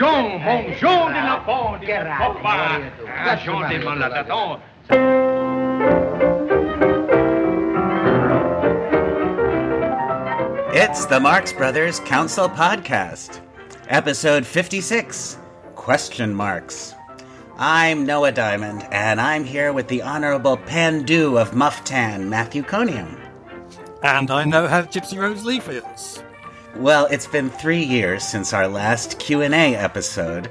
Jean, mon Jean de la Bande, Grazie, papa, Loreto. ah, Jean de mon Lataton. It's the Marx Brothers Council Podcast, episode 56, Question Marx. I'm Noah Diamond, and I'm here with the Honorable Pandu of Muftan, Matthew Coniam. And I know how Gypsy Rose Lee feels. Well, it's been three years since our last Q&A episode.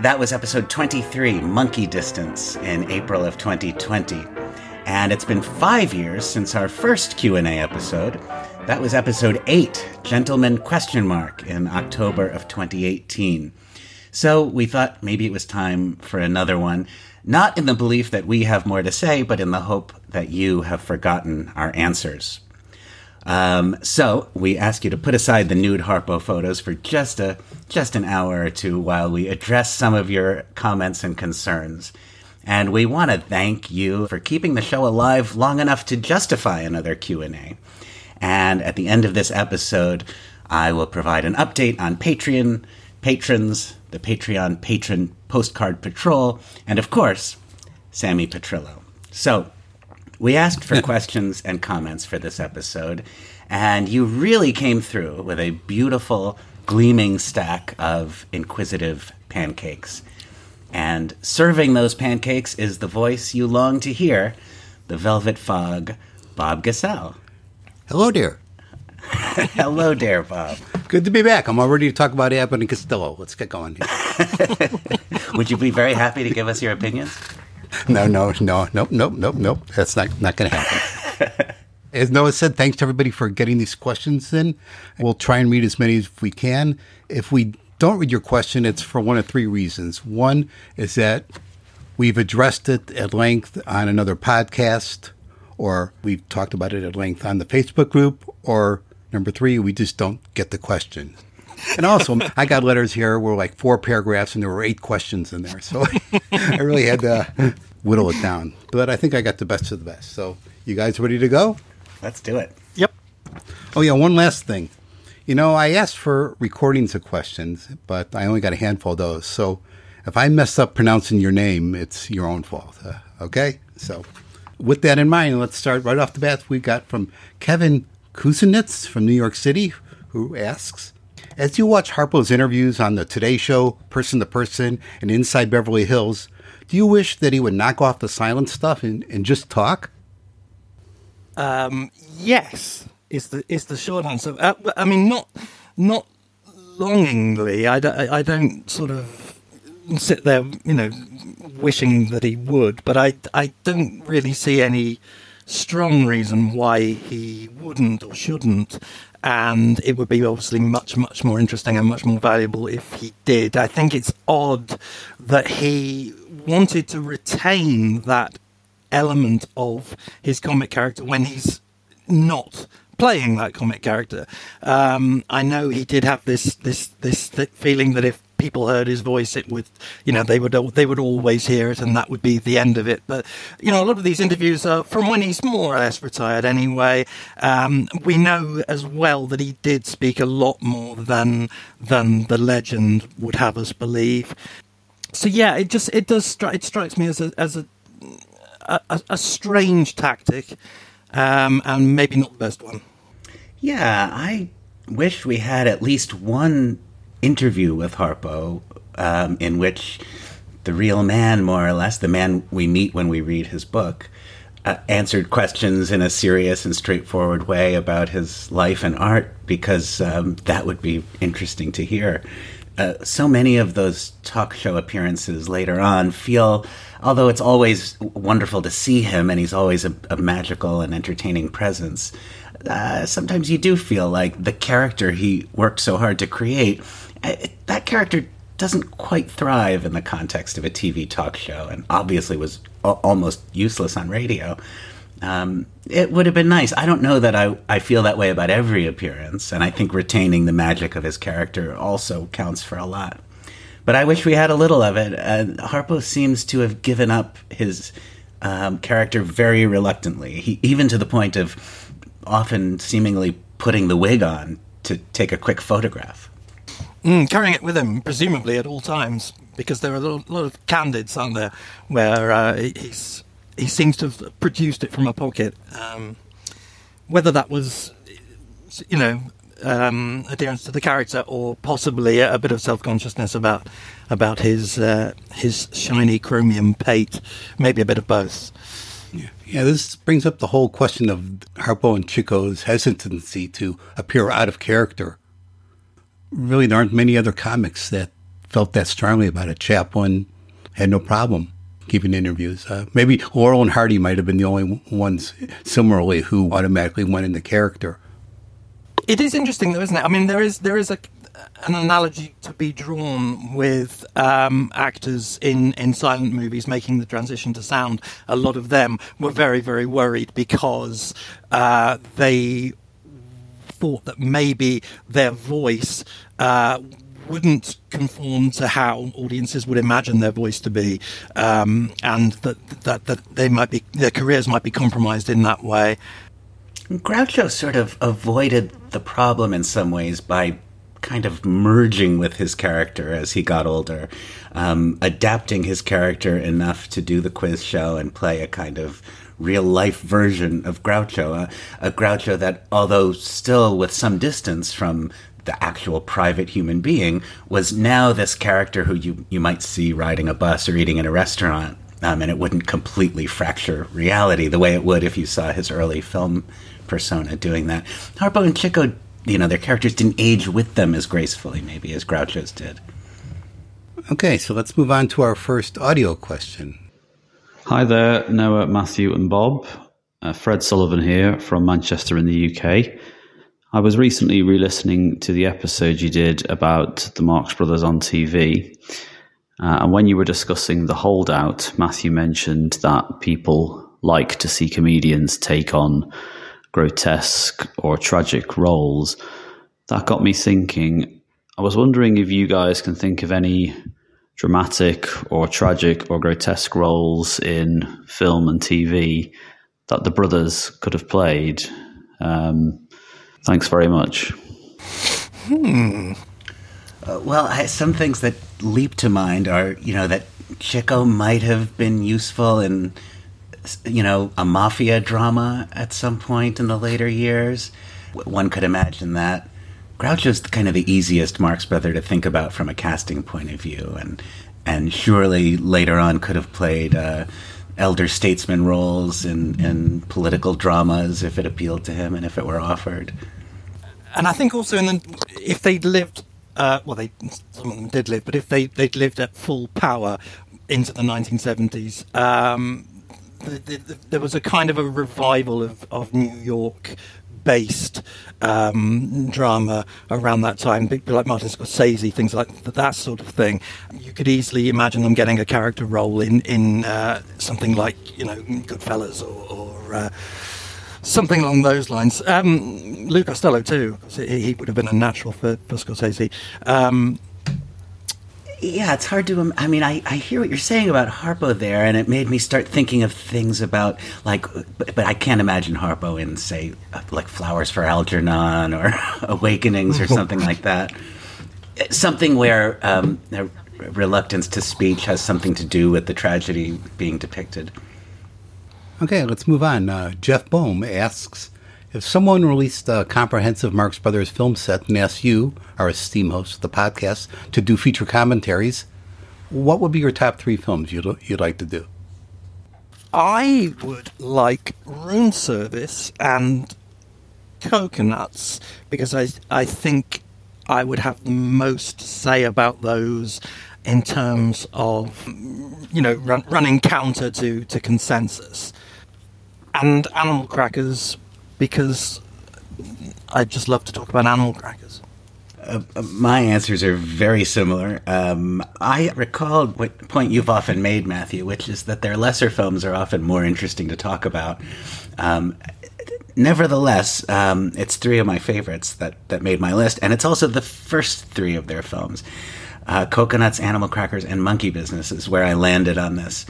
That was episode 23, Monkey Distance, in April of 2020. And it's been five years since our first Q&A episode. That was episode 8, Gentleman Question Mark, in October of 2018. So we thought maybe it was time for another one, not in the belief that we have more to say, but in the hope that you have forgotten our answers. Um, so we ask you to put aside the nude Harpo photos for just a just an hour or two while we address some of your comments and concerns. And we want to thank you for keeping the show alive long enough to justify another Q&A. And at the end of this episode, I will provide an update on Patreon, patrons, the Patreon patron postcard patrol, and of course, Sammy Petrillo. So, we asked for questions and comments for this episode, and you really came through with a beautiful, gleaming stack of inquisitive pancakes. And serving those pancakes is the voice you long to hear, the Velvet Fog, Bob Gassell. Hello, dear. Hello dear Bob. Good to be back. I'm all ready to talk about Abbott and Costello. Let's get going. Would you be very happy to give us your opinions? No, no, no, nope, nope, nope, nope. That's not not going to happen. As Noah said, thanks to everybody for getting these questions in. We'll try and read as many as we can. If we don't read your question, it's for one of three reasons. One is that we've addressed it at length on another podcast, or we've talked about it at length on the Facebook group, or number three, we just don't get the question. And also, I got letters here were like four paragraphs and there were eight questions in there. So I really had to whittle it down. But I think I got the best of the best. So you guys ready to go? Let's do it. Yep. Oh, yeah, one last thing. You know, I asked for recordings of questions, but I only got a handful of those. So if I mess up pronouncing your name, it's your own fault. Uh, okay? So with that in mind, let's start right off the bat. We got from Kevin Kusinitz from New York City, who asks As you watch Harpo's interviews on the Today Show, Person to Person, and Inside Beverly Hills, do you wish that he would knock off the silent stuff and, and just talk? Um, yes, is the is the short answer. Uh, I mean, not not longingly. I don't, I don't sort of sit there, you know, wishing that he would, but I I don't really see any strong reason why he wouldn't or shouldn't. And it would be obviously much, much more interesting and much more valuable if he did. I think it's odd that he wanted to retain that element of his comic character when he's not playing that comic character. Um, I know he did have this this this th- feeling that if people heard his voice, it would you know they would they would always hear it, and that would be the end of it. But you know, a lot of these interviews are from when he's more or less retired anyway. Um, we know as well that he did speak a lot more than than the legend would have us believe. So yeah, it just it does stri- it strikes me as a as a a, a strange tactic, um, and maybe not the best one. Yeah, I wish we had at least one interview with Harpo um, in which the real man, more or less, the man we meet when we read his book, uh, answered questions in a serious and straightforward way about his life and art, because um, that would be interesting to hear. Uh, so many of those talk show appearances later on feel, although it's always wonderful to see him and he's always a, a magical and entertaining presence, uh, sometimes you do feel like the character he worked so hard to create, uh, that character doesn't quite thrive in the context of a TV talk show and obviously was a- almost useless on radio. Um, it would have been nice. I don't know that I, I feel that way about every appearance, and I think retaining the magic of his character also counts for a lot. But I wish we had a little of it. Uh, Harpo seems to have given up his um, character very reluctantly, he, even to the point of often seemingly putting the wig on to take a quick photograph. Mm, carrying it with him, presumably at all times, because there are a lot, of candids, aren't there, where uh, he's he seems to have produced it from a pocket. Um, whether that was, you know, um, adherence to the character, or possibly a, a bit of self consciousness about about his uh, his shiny chromium pate, maybe a bit of both. Yeah. yeah, this brings up the whole question of Harpo and Chico's hesitancy to appear out of character. Really, there aren't many other comics that felt that strongly about it. Chaplin had no problem giving interviews. Uh, maybe Laurel and Hardy might have been the only ones similarly who automatically went into character. It is interesting, though, isn't it? I mean, there is there is a an analogy to be drawn with um, actors in, in silent movies making the transition to sound. A lot of them were very, very worried because uh, they thought that maybe their voice uh, wouldn't conform to how audiences would imagine their voice to be, um, and that, that that they might be their careers might be compromised in that way. Groucho sort of avoided the problem in some ways by kind of merging with his character as he got older, um, adapting his character enough to do the quiz show and play a kind of real life version of Groucho, a, Groucho that, although still with some distance from the actual private human being, was now this character who you, you might see riding a bus or eating in a restaurant. Um, and it wouldn't completely fracture reality the way it would if you saw his early film persona doing that. Harpo and Chico you know their characters didn't age with them as gracefully maybe as Groucho's did. Okay, so let's move on to our first audio question. Hi there, Noah, Matthew, and Bob. Uh, Fred Sullivan here from Manchester in the UK. I was recently re listening to the episode you did about the Marx Brothers on TV. Uh, and when you were discussing The Holdout, Matthew mentioned that people like to see comedians take on grotesque or tragic roles, that got me thinking. I was wondering if you guys can think of any dramatic or tragic or grotesque roles in film and TV that the brothers could have played. Um, thanks very much. Hmm. Uh, well, I, some things that leap to mind are, you know, that Chico might have been useful in you know, a mafia drama at some point in the later years. One could imagine that. Groucho's kind of the easiest Marx brother to think about from a casting point of view, and and surely later on could have played uh, elder statesman roles in, in political dramas if it appealed to him and if it were offered. And I think also, in the, if they'd lived, uh, well, they some of them did live, but if they they'd lived at full power into the 1970s, um, the, the, there was a kind of a revival of, of New York based um, drama around that time, people like Martin Scorsese, things like that sort of thing. You could easily imagine them getting a character role in in uh, something like you know Goodfellas or, or uh, something along those lines. Um, Lou Costello too, he, would have been a natural for, for Scorsese. Um, yeah, it's hard to. I mean, I, I hear what you're saying about Harpo there, and it made me start thinking of things about like, but, but I can't imagine Harpo in say like Flowers for Algernon or Awakenings or something like that. Something where um, reluctance to speech has something to do with the tragedy being depicted. Okay, let's move on. Uh, Jeff Bohm asks if someone released a comprehensive Marx Brothers film set and asked you, our esteemed host of the podcast, to do feature commentaries, what would be your top three films you'd, you'd like to do? I would like Room Service and Cocoanuts because I I think I would have the most to say about those in terms of you know run, running counter to, to consensus. And Animal Crackers because I just love to talk about animal crackers. Uh, uh, my answers are very similar. Um, I recall what point you've often made, Matthew, which is that their lesser films are often more interesting to talk about. Um, nevertheless, um, it's three of my favorites that, that made my list, and it's also the first three of their films. Uh, Cocoanuts, Animal Crackers, and Monkey Business is where I landed on this.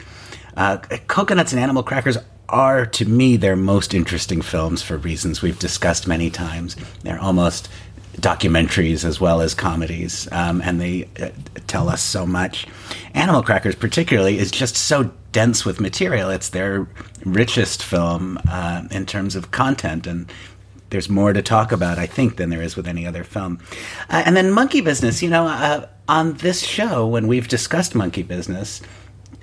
Uh, Cocoanuts and Animal Crackers are, to me, their most interesting films for reasons we've discussed many times. They're almost documentaries as well as comedies, um, and they uh, tell us so much. Animal Crackers, particularly, is just so dense with material. It's their richest film uh, in terms of content, and there's more to talk about, I think, than there is with any other film. Uh, and then Monkey Business, you know, uh, on this show, when we've discussed Monkey Business,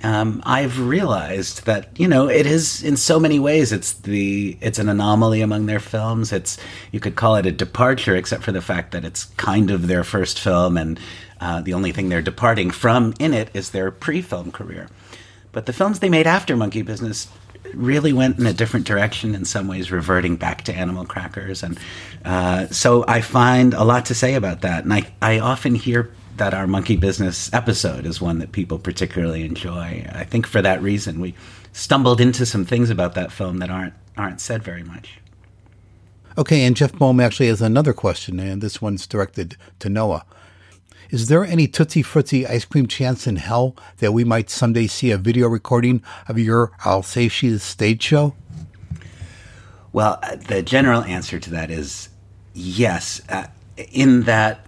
um, I've realized that you know it is in so many ways it's the it's an anomaly among their films. It's you could call it a departure, except for the fact that it's kind of their first film, and uh, the only thing they're departing from in it is their pre-film career. But the films they made after Monkey Business really went in a different direction in some ways, reverting back to animal crackers, and uh, so I find a lot to say about that. And I I often hear that our monkey business episode is one that people particularly enjoy. I think for that reason we stumbled into some things about that film that aren't aren't said very much. Okay, and Jeff Bohm actually has another question, and this one's directed to Noah. Is there any Tutti Frutti ice cream chance in hell that we might someday see a video recording of your I'll Say She Is stage show? Well, uh, the general answer to that is yes, uh, in that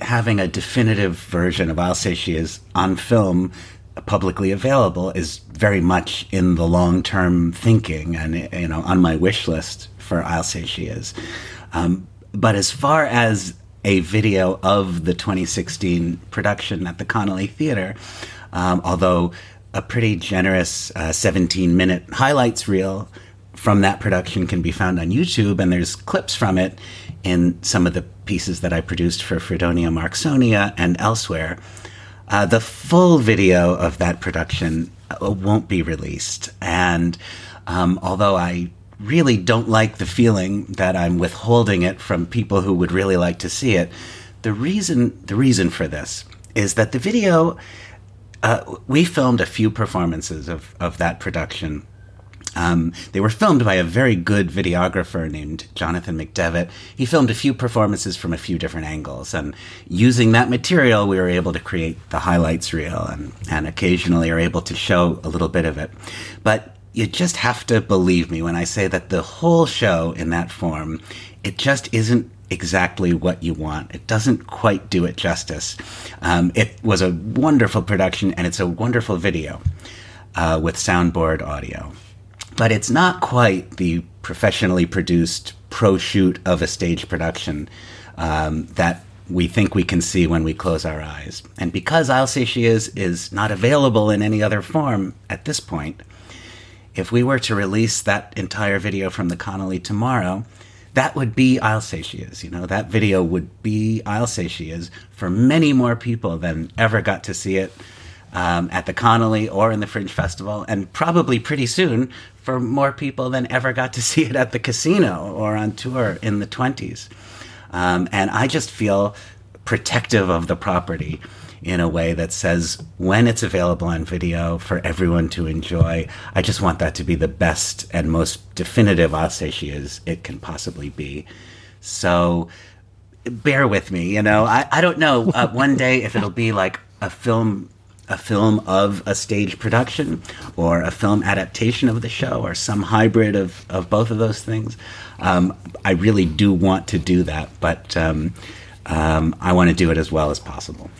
having a definitive version of I'll Say She Is on film publicly available is very much in the long term thinking and you know on my wish list for I'll Say She Is. Um, but as far as a video of the 2016 production at the Connelly Theater, um, although a pretty generous uh, 17 minute highlights reel from that production can be found on YouTube, and there's clips from it in some of the pieces that I produced for Freedonia Marxonia and elsewhere. Uh, the full video of that production uh, won't be released. And um, although I really don't like the feeling that I'm withholding it from people who would really like to see it, the reason the reason for this is that the video uh, we filmed a few performances of, of that production um, they were filmed by a very good videographer named Jonathan McDevitt. He filmed a few performances from a few different angles, and using that material, we were able to create the highlights reel, and, and occasionally are able to show a little bit of it. But you just have to believe me when I say that the whole show in that form, it just isn't exactly what you want. It doesn't quite do it justice. Um, it was a wonderful production, and it's a wonderful video uh, with soundboard audio but it's not quite the professionally produced pro shoot of a stage production um, that we think we can see when we close our eyes. And because I'll Say She Is is not available in any other form at this point, if we were to release that entire video from the Connelly tomorrow, that would be I'll Say She Is. You know, that video would be I'll Say She Is for many more people than ever got to see it um, at the Connelly or in the Fringe Festival, and probably pretty soon for more people than ever got to see it at the casino or on tour in the 20s. Um, and I just feel protective of the property in a way that says when it's available on video for everyone to enjoy, I just want that to be the best and most definitive is it can possibly be. So bear with me, you know. I, I don't know uh, one day if it'll be like a film a film of a stage production or a film adaptation of the show or some hybrid of, of both of those things. Um, I really do want to do that, but um, um, I want to do it as well as possible.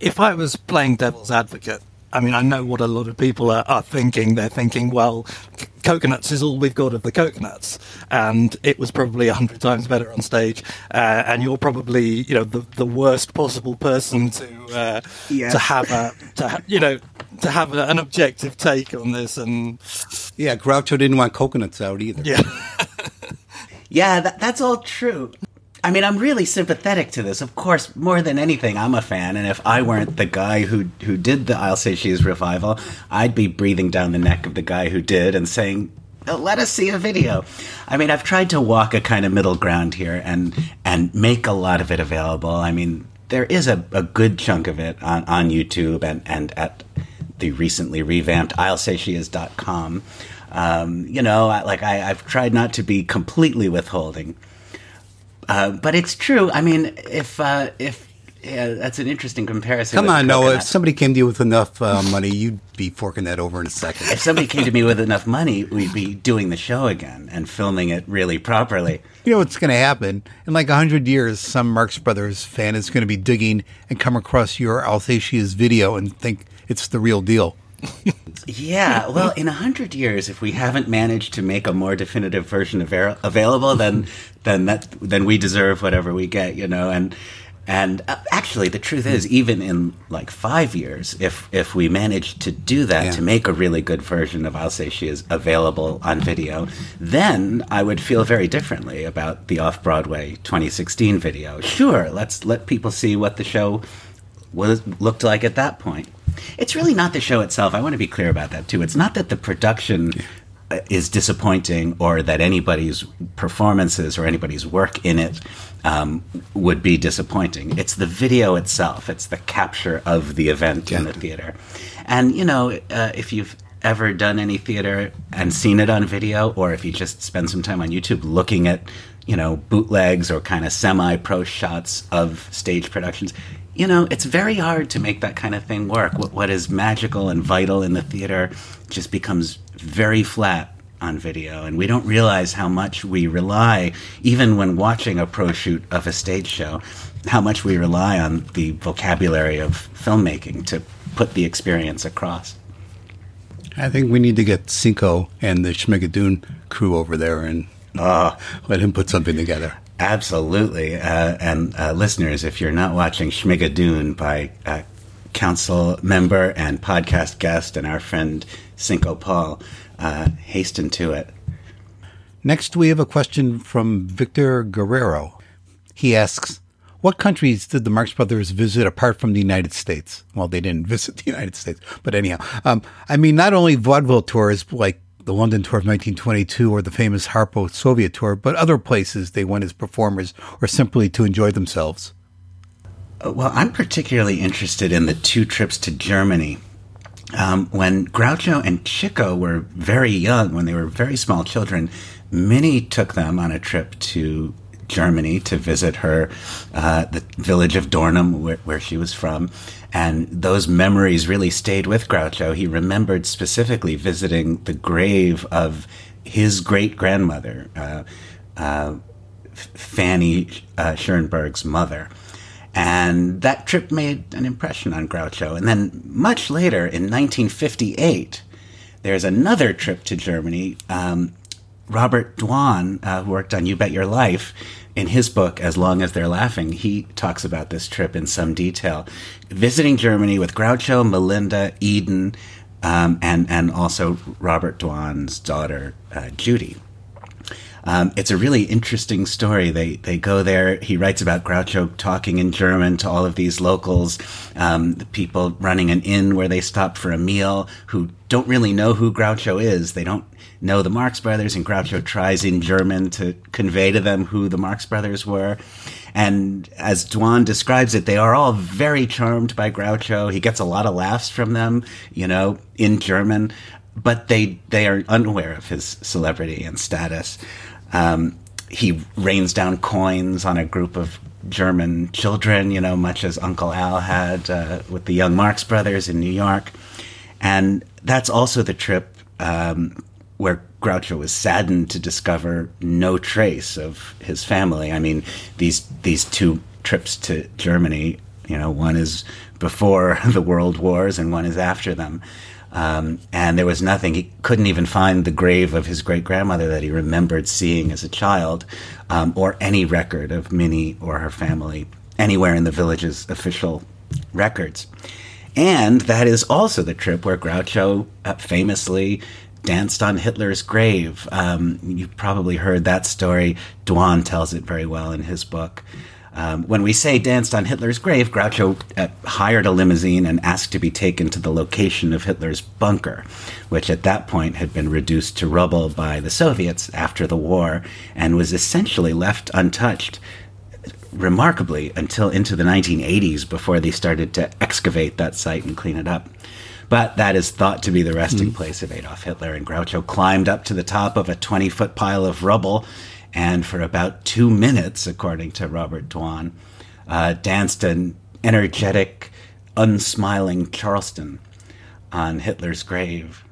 If I was playing devil's advocate, I mean, I know what a lot of people are, are thinking. They're thinking, well, c- Cocoanuts is all we've got of the Cocoanuts, and it was probably a hundred times better on stage. Uh, and you're probably, you know, the, the worst possible person to uh, Yes. to have a, to ha- you know, to have a, an objective take on this. And Yeah, Groucho didn't want Cocoanuts out either. yeah, Yeah, that, that's all true. I mean, I'm really sympathetic to this. Of course, more than anything, I'm a fan, and if I weren't the guy who who did the "I'll Say She Is" revival, I'd be breathing down the neck of the guy who did and saying, "Oh, "Let us see a video." I mean, I've tried to walk a kind of middle ground here and and make a lot of it available. I mean, there is a, a good chunk of it on, on YouTube and and at the recently revamped I'llsaysheis.com. Um, you know, I, like I, I've tried not to be completely withholding. Uh, but it's true. I mean, if uh, if Yeah, that's an interesting comparison. Come on, Noah. If somebody came to you with enough uh, money, you'd be forking that over in a second. if somebody came to me with enough money, we'd be doing the show again and filming it really properly. You know what's going to happen? In like 100 years, some Marx Brothers fan is going to be digging and come across your I'll Say She Is video and think it's the real deal. Yeah, well, in a hundred years, if we haven't managed to make a more definitive version avail- available, then then that then we deserve whatever we get, you know. And and uh, actually, the truth is, even in like five years, if if we manage to do that Yeah. to make a really good version of "I'll Say She Is" available on video, then I would feel very differently about the off Broadway 2016 video. Sure, let's let people see what the show was looked like at that point. It's really not the show itself. I want to be clear about that too. It's not that the production uh, is disappointing or that anybody's performances or anybody's work in it um, would be disappointing. It's the video itself. It's the capture of the event in the theater. And you know, uh, if you've ever done any theater and seen it on video, or if you just spend some time on YouTube looking at, you know, bootlegs or kind of semi pro shots of stage productions, you know, it's very hard to make that kind of thing work. What, what is magical and vital in the theater just becomes very flat on video, and we don't realize how much we rely, even when watching a pro shoot of a stage show, how much we rely on the vocabulary of filmmaking to put the experience across. I think we need to get Cinco and the Schmigadoon crew over there and uh, let him put something together. Absolutely. Uh, and uh, listeners, if you're not watching Schmigadoon by uh, council member and podcast guest and our friend Cinco Paul, uh, hasten to it. Next, we have a question from Victor Guerrero. He asks, What countries did the Marx Brothers visit apart from the United States? Well, they didn't visit the United States, but anyhow. Um, I mean, not only vaudeville tours like the London tour of 1922 or the famous Harpo Soviet tour, but other places they went as performers or simply to enjoy themselves. Uh, Well, I'm particularly interested in the two trips to Germany. Um, when Groucho and Chico were very young, when they were very small children, Minnie took them on a trip to Germany to visit her, uh, the village of Dornum, where, where she was from. And those memories really stayed with Groucho. He remembered specifically visiting the grave of his great grandmother, uh, uh, Fanny uh, Schoenberg's mother. And that trip made an impression on Groucho. And then much later, in 1958, there's another trip to Germany. Um, Robert Dwan, uh, worked on You Bet Your Life, in his book, As Long as They're Laughing, he talks about this trip in some detail. Visiting Germany with Groucho, Melinda, Eden, um, and, and also Robert Dwan's daughter, uh, Judy. Um, it's a really interesting story. They they go there. He writes about Groucho talking in German to all of these locals, um, the people running an inn where they stop for a meal who don't really know who Groucho is. They don't know the Marx Brothers, and Groucho tries in German to convey to them who the Marx Brothers were. And as Dwan describes it, they are all very charmed by Groucho. He gets a lot of laughs from them, you know, in German, but they they are unaware of his celebrity and status. Um, he rains down coins on a group of German children, you know, much as Uncle Al had uh, with the young Marx Brothers in New York. And that's also the trip um, where Groucho was saddened to discover no trace of his family. I mean, these these two trips to Germany, you know, one is before the world wars and one is after them. Um, and there was nothing. He couldn't even find the grave of his great grandmother that he remembered seeing as a child, um, or any record of Minnie or her family anywhere in the village's official records. And that is also the trip where Groucho uh, famously danced on Hitler's grave. Um, you've probably heard that story. Dwan tells it very well in his book. Um, when we say danced on Hitler's grave, Groucho uh, hired a limousine and asked to be taken to the location of Hitler's bunker, which at that point had been reduced to rubble by the Soviets after the war and was essentially left untouched remarkably until into the 1980s before they started to excavate that site and clean it up. But that is thought to be the resting place of Adolf Hitler, and Groucho climbed up to the top of a 20 foot pile of rubble and for about two minutes, according to Robert Dwan, uh, danced an energetic, unsmiling Charleston on Hitler's grave.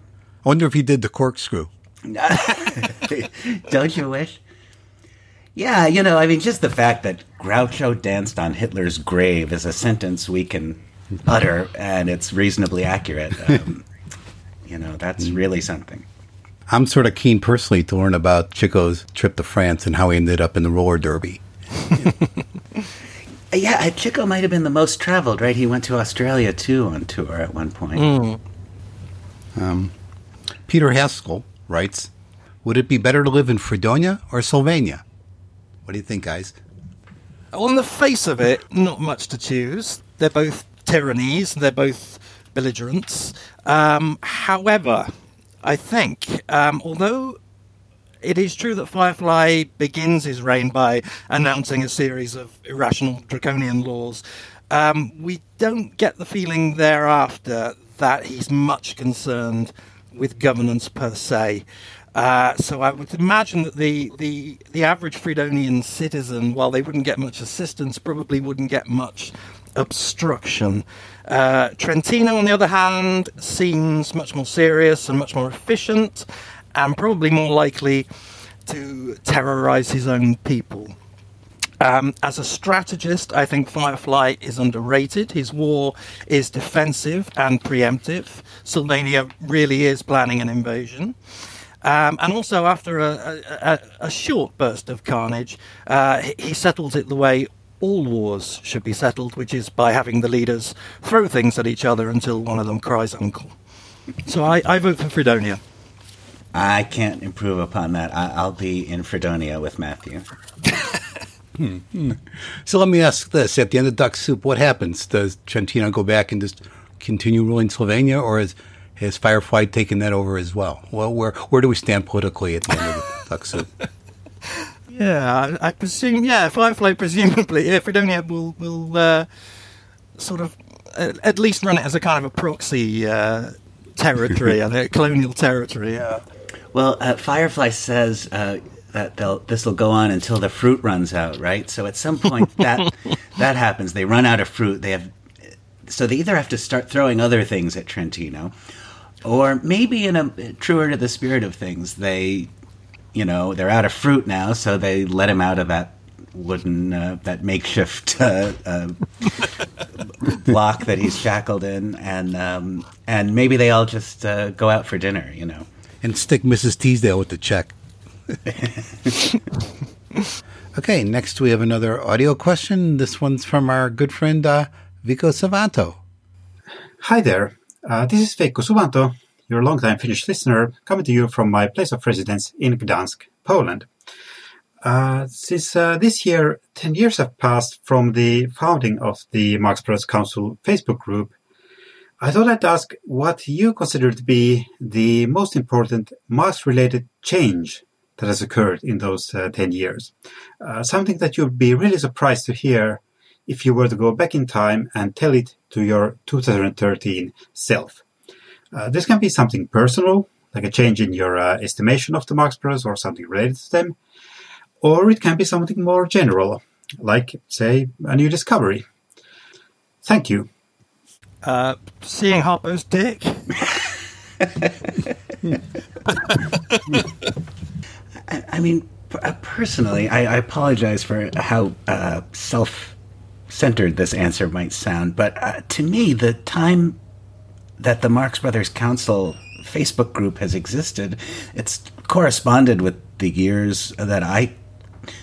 I wonder if he did the corkscrew. Don't you wish? Yeah, you know, I mean, just the fact that Groucho danced on Hitler's grave is a sentence we can utter, and it's reasonably accurate. Um, you know, that's really something. I'm sort of keen personally to learn about Chico's trip to France and how he ended up in the roller derby. Yeah, uh, Chico might have been the most traveled, right? He went to Australia too on tour at one point. Peter Haskell writes, Would it be better to live in Freedonia or Sylvania? What do you think, guys? On the face of it, not much to choose. They're both tyrannies. They're both belligerents. Um, however, I think, um, although it is true that Firefly begins his reign by announcing a series of irrational draconian laws, um, we don't get the feeling thereafter that he's much concerned with governance per se. Uh, so I would imagine that the, the, the average Freedonian citizen, while they wouldn't get much assistance, probably wouldn't get much obstruction. Uh, Trentino, on the other hand, seems much more serious and much more efficient, and probably more likely to terrorize his own people. Um, as a strategist, I think Firefly is underrated. His war is defensive and preemptive. Sylvania really is planning an invasion. Um, and also, after a, a, a, short burst of carnage, uh, he settles it the way all wars should be settled, which is by having the leaders throw things at each other until one of them cries uncle. So I, I vote for Freedonia. I can't improve upon that. I, I'll be in Freedonia with Matthew. Hmm, hmm. So let me ask this: At the end of Duck Soup, what happens? Does Trentino go back and just continue ruling Sylvania, or is has Firefly taken that over as well? Well, where where do we stand politically at the end of Duck Soup? Yeah, I, I presume. Yeah, Firefly presumably, yeah, Freedonia will will uh, sort of uh, at least run it as a kind of a proxy uh, territory, a colonial territory. Yeah. Well, uh, Firefly says uh, that they'll this will go on until the fruit runs out, right? So at some point that that happens. They run out of fruit. They have so they either have to start throwing other things at Trentino, or maybe in a truer to the spirit of things, they you know they're out of fruit now, so they let him out of that wooden uh, that makeshift uh, uh, block that he's shackled in, and um, and maybe they all just uh, go out for dinner, you know. and stick Mrs. Teasdale with the check. okay, next we have another audio question. This one's from our good friend uh, Vico Suvanto. Hi there. Uh, this is Vico Suvanto, your longtime Finnish listener, coming to you from my place of residence in Gdansk, Poland. Uh, since uh, this year, 10 years have passed from the founding of the Marx Brothers Council Facebook group, I thought I'd ask what you consider to be the most important Marx related change that has occurred in those uh, 10 years. Uh, something that you'd be really surprised to hear if you were to go back in time and tell it to your 2013 self. Uh, this can be something personal, like a change in your uh, estimation of the Marx Brothers or something related to them, or it can be something more general, like, say, a new discovery. Thank you. Uh, seeing Harpo's dick. I, I mean, uh, personally, I, I apologize for how uh, self-centered this answer might sound, but uh, to me, the time that the Marx Brothers Council Facebook group has existed, it's corresponded with the years that I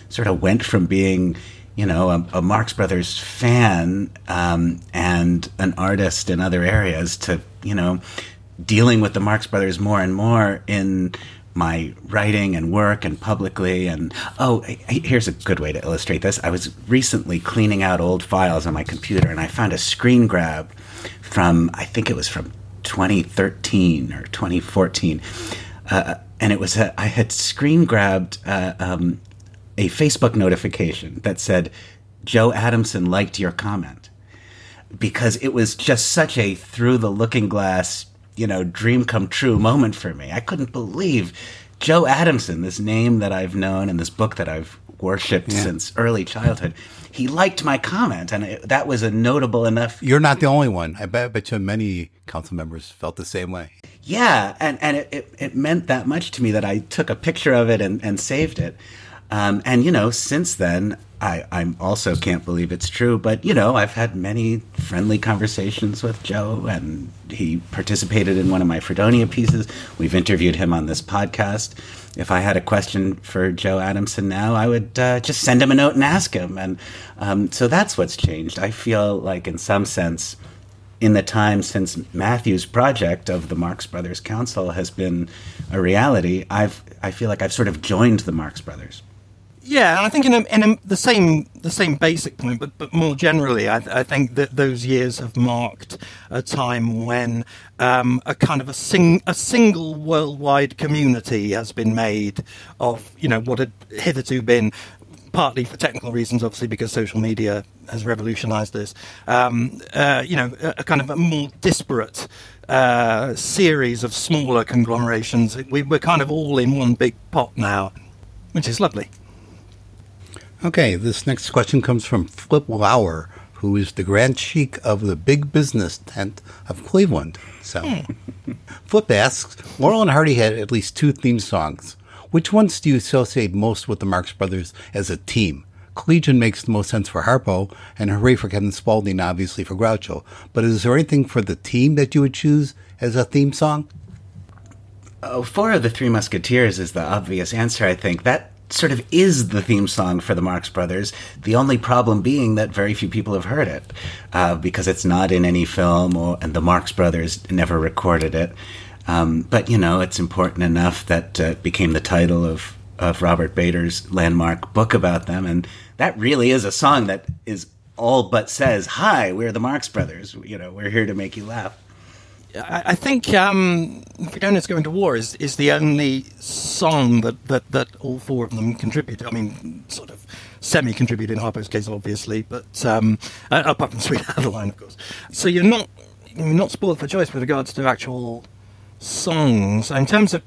sort of went from being, you know, a, a Marx Brothers fan um, and an artist in other areas to, you know, dealing with the Marx Brothers more and more in my writing and work and publicly. And oh, here's a good way to illustrate this. I was recently cleaning out old files on my computer and I found a screen grab from, I think it was from 2013 or 2014. Uh, and it was, a, I had screen grabbed uh, um, a Facebook notification that said, Joe Adamson liked your comment because it was just such a through the looking glass, you know, dream come true moment for me. I couldn't believe Joe Adamson, this name that I've known and this book that I've worshipped Yeah. since early childhood, he liked my comment, and it, that was a notable enough You're not the only one. I bet, I bet you many council members felt the same way. Yeah, and, and it, it, it meant that much to me that I took a picture of it and, and saved it. Um, and, you know, since then, I I also can't believe it's true, but, you know, I've had many friendly conversations with Joe, and he participated in one of my Freedonia pieces. We've interviewed him on this podcast. If I had a question for Joe Adamson now, I would uh, just send him a note and ask him. And um, so that's what's changed. I feel like, in some sense, in the time since Matthew's project of the Marx Brothers Council has been a reality, I've I feel like I've sort of joined the Marx Brothers. Yeah, I think in, a, in a, the same the same basic point, but but more generally, I, I think that those years have marked a time when um, a kind of a sing, a single worldwide community has been made of you know what had hitherto been partly for technical reasons, obviously because social media has revolutionised this. Um, uh, you know, a, a kind of a more disparate uh, series of smaller conglomerations. We, we're kind of all in one big pot now, which is lovely. Okay, this next question comes from Flip Lauer, who is the Grand Sheik of the Big Business Tent of Cleveland. So, Flip asks Laurel and Hardy had at least two theme songs. Which ones do you associate most with the Marx Brothers as a team? Collegian makes the most sense for Harpo, and Hooray for Captain Spaulding, obviously, for Groucho. But is there anything for the team that you would choose as a theme song? Oh, Four of the Three Musketeers is the obvious answer, I think. That sort of is the theme song for the Marx Brothers. The only problem being that very few people have heard it uh, because it's not in any film, or and the Marx Brothers never recorded it. Um, but you know, it's important enough that uh, it became the title of of Robert Bader's landmark book about them, and that really is a song that is all but says, "Hi, we're the Marx Brothers. You know, we're here to make you laugh." I, think um, Freedonia's Going to War is, is the only song that, that, that all four of them contribute. I mean, sort of semi contribute in Harpo's case, obviously, but um, apart from Sweet Adeline, of course. So you're not you're not spoiled for choice with regards to actual songs. In terms of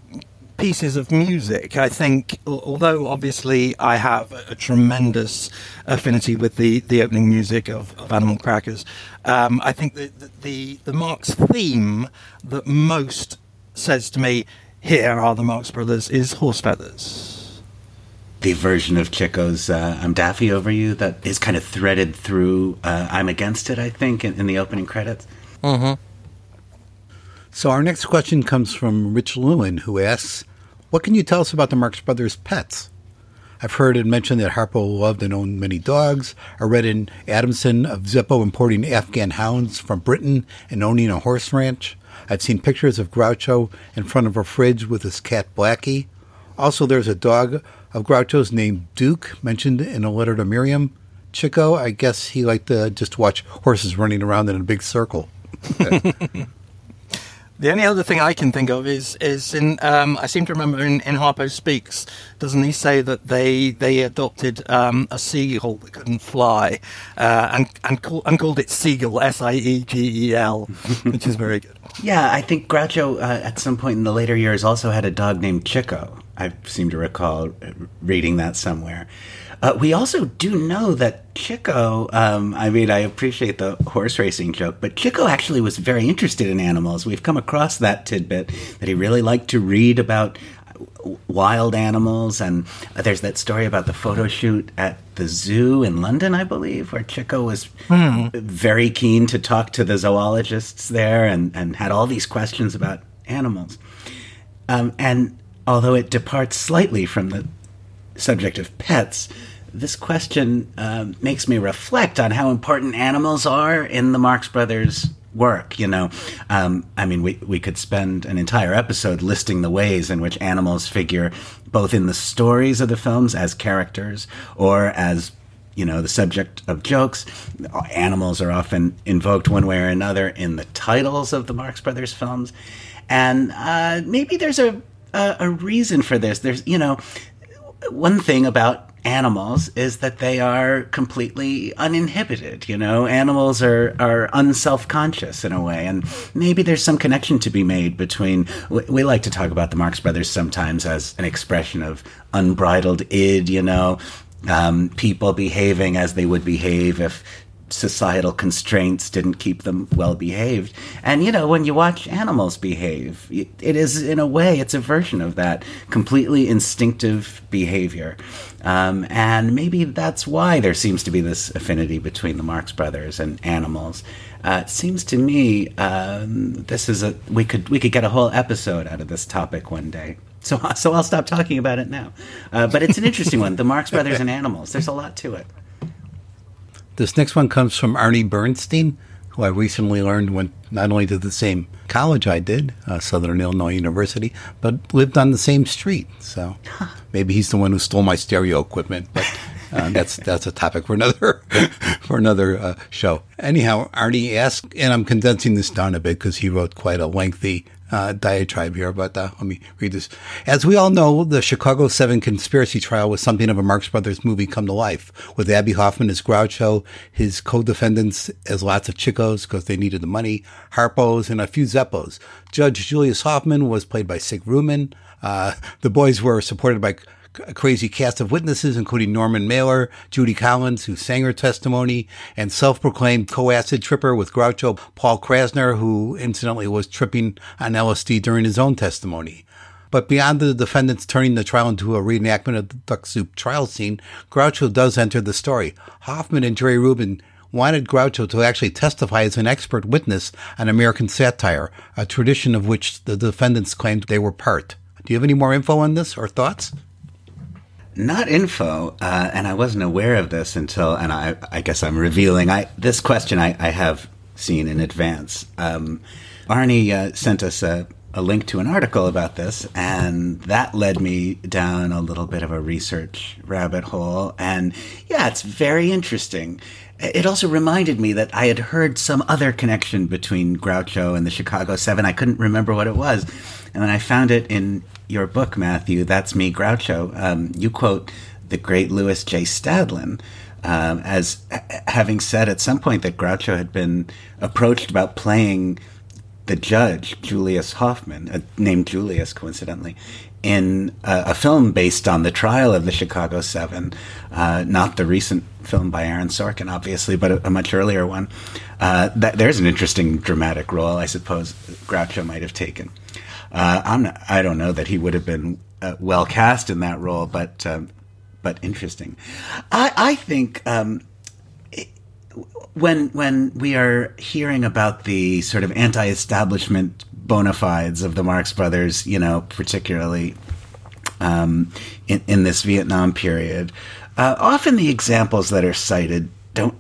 pieces of music, I think, although obviously I have a, a tremendous affinity with the, the opening music of, of Animal Crackers, um, I think that the, the, the Marx theme that most says to me, here are the Marx Brothers, is Horse Feathers. the version of Chico's uh, "I'm Daffy Over You" that is kind of threaded through uh, "I'm Against It." I think in, in the opening credits. So our next question comes from Rich Lewin, who asks, "What can you tell us about the Marx Brothers' pets?" I've heard it mentioned that Harpo loved and owned many dogs. I read in Adamson of Zeppo importing Afghan hounds from Britain and owning a horse ranch. I've seen pictures of Groucho in front of a fridge with his cat Blackie. Also, there's a dog of Groucho's named Duke mentioned in a letter to Miriam. Chico, I guess he liked to just watch horses running around in a big circle. The only other thing I can think of is is in um, I seem to remember in, in Harpo Speaks, doesn't he say that they they adopted um, a seagull that couldn't fly uh, and and, call, and called it Seagull S I E G E L, which is very good. Yeah, I think Groucho uh, at some point in the later years also had a dog named Chico. I seem to recall reading that somewhere. Uh, we also do know that Chico, um, I mean, I appreciate the horse racing joke, but Chico actually was very interested in animals. We've come across that tidbit that he really liked to read about wild animals. And uh, there's that story about the photo shoot at the zoo in London, I believe, where Chico was very keen to talk to the zoologists there and, and had all these questions about animals. Um, and although it departs slightly from the subject of pets, this question um, makes me reflect on how important animals are in the Marx Brothers work. You know, um, I mean, we, we could spend an entire episode listing the ways in which animals figure both in the stories of the films as characters or as you know the subject of jokes. Animals are often invoked one way or another in the titles of the Marx Brothers films, and uh, maybe there's a, a a reason for this. There's you know one thing about animals is that they are completely uninhibited. You know, animals are are unself-conscious in a way, and maybe there's some connection to be made between. We, we like to talk about the Marx Brothers sometimes as an expression of unbridled id. You know, um, people behaving as they would behave if societal constraints didn't keep them well behaved. And you know, when you watch animals behave, it is in a way it's a version of that completely instinctive behavior. Um, and maybe that's why there seems to be this affinity between the Marx Brothers and animals. Uh, it seems to me um, this is a we could we could get a whole episode out of this topic one day. So so I'll stop talking about it now. Uh, but it's an interesting one, the Marx Brothers and animals. There's a lot to it. This next one comes from Arnie Bernstein, who I recently learned went not only to the same college I did, uh, Southern Illinois University, but lived on the same street. So maybe he's the one who stole my stereo equipment, but uh, that's that's a topic for another for another uh, show. Anyhow, Arnie asked, and I'm condensing this down a bit because he wrote quite a lengthy uh, diatribe here, but uh, let me read this. As we all know, the Chicago 7 conspiracy trial was something of a Marx Brothers movie come to life, with Abbie Hoffman as Groucho, his co-defendants as lots of chicos because they needed the money, Harpos, and a few Zeppos. Judge Julius Hoffman was played by Sig Ruman. Uh, the boys were supported by a crazy cast of witnesses, including Norman Mailer, Judy Collins, who sang her testimony, and self-proclaimed co-acid tripper with Groucho Paul Krassner, who incidentally was tripping on LSD during his own testimony. But beyond the defendants turning the trial into a reenactment of the duck soup trial scene, Groucho does enter the story. Hoffman and Jerry Rubin wanted Groucho to actually testify as an expert witness on American satire, a tradition of which the defendants claimed they were part. Do you have any more info on this or thoughts? Not info, uh, and I wasn't aware of this until, and I, I guess I'm revealing. I this question I, I have seen in advance. Um, Arnie uh, sent us a, a link to an article about this, and that led me down a little bit of a research rabbit hole. And yeah, it's very interesting. It also reminded me that I had heard some other connection between Groucho and the Chicago Seven. I couldn't remember what it was. And then I found it in your book, Matthew, That's Me, Groucho, um, you quote the great Louis J. Stadlin um, as having said at some point that Groucho had been approached about playing the judge, Julius Hoffman, uh, named Julius coincidentally, in a, a, film based on the trial of the Chicago Seven, uh, not the recent film by Aaron Sorkin, obviously, but a, a much earlier one. Uh, that, there's an interesting dramatic role, I suppose, Groucho might have taken. Uh, I'm not, I don't know that he would have been uh, well cast in that role, but um, but interesting. I, I think um, it, when when we are hearing about the sort of anti-establishment bona fides of the Marx Brothers, you know, particularly um, in, in this Vietnam period, uh, often the examples that are cited don't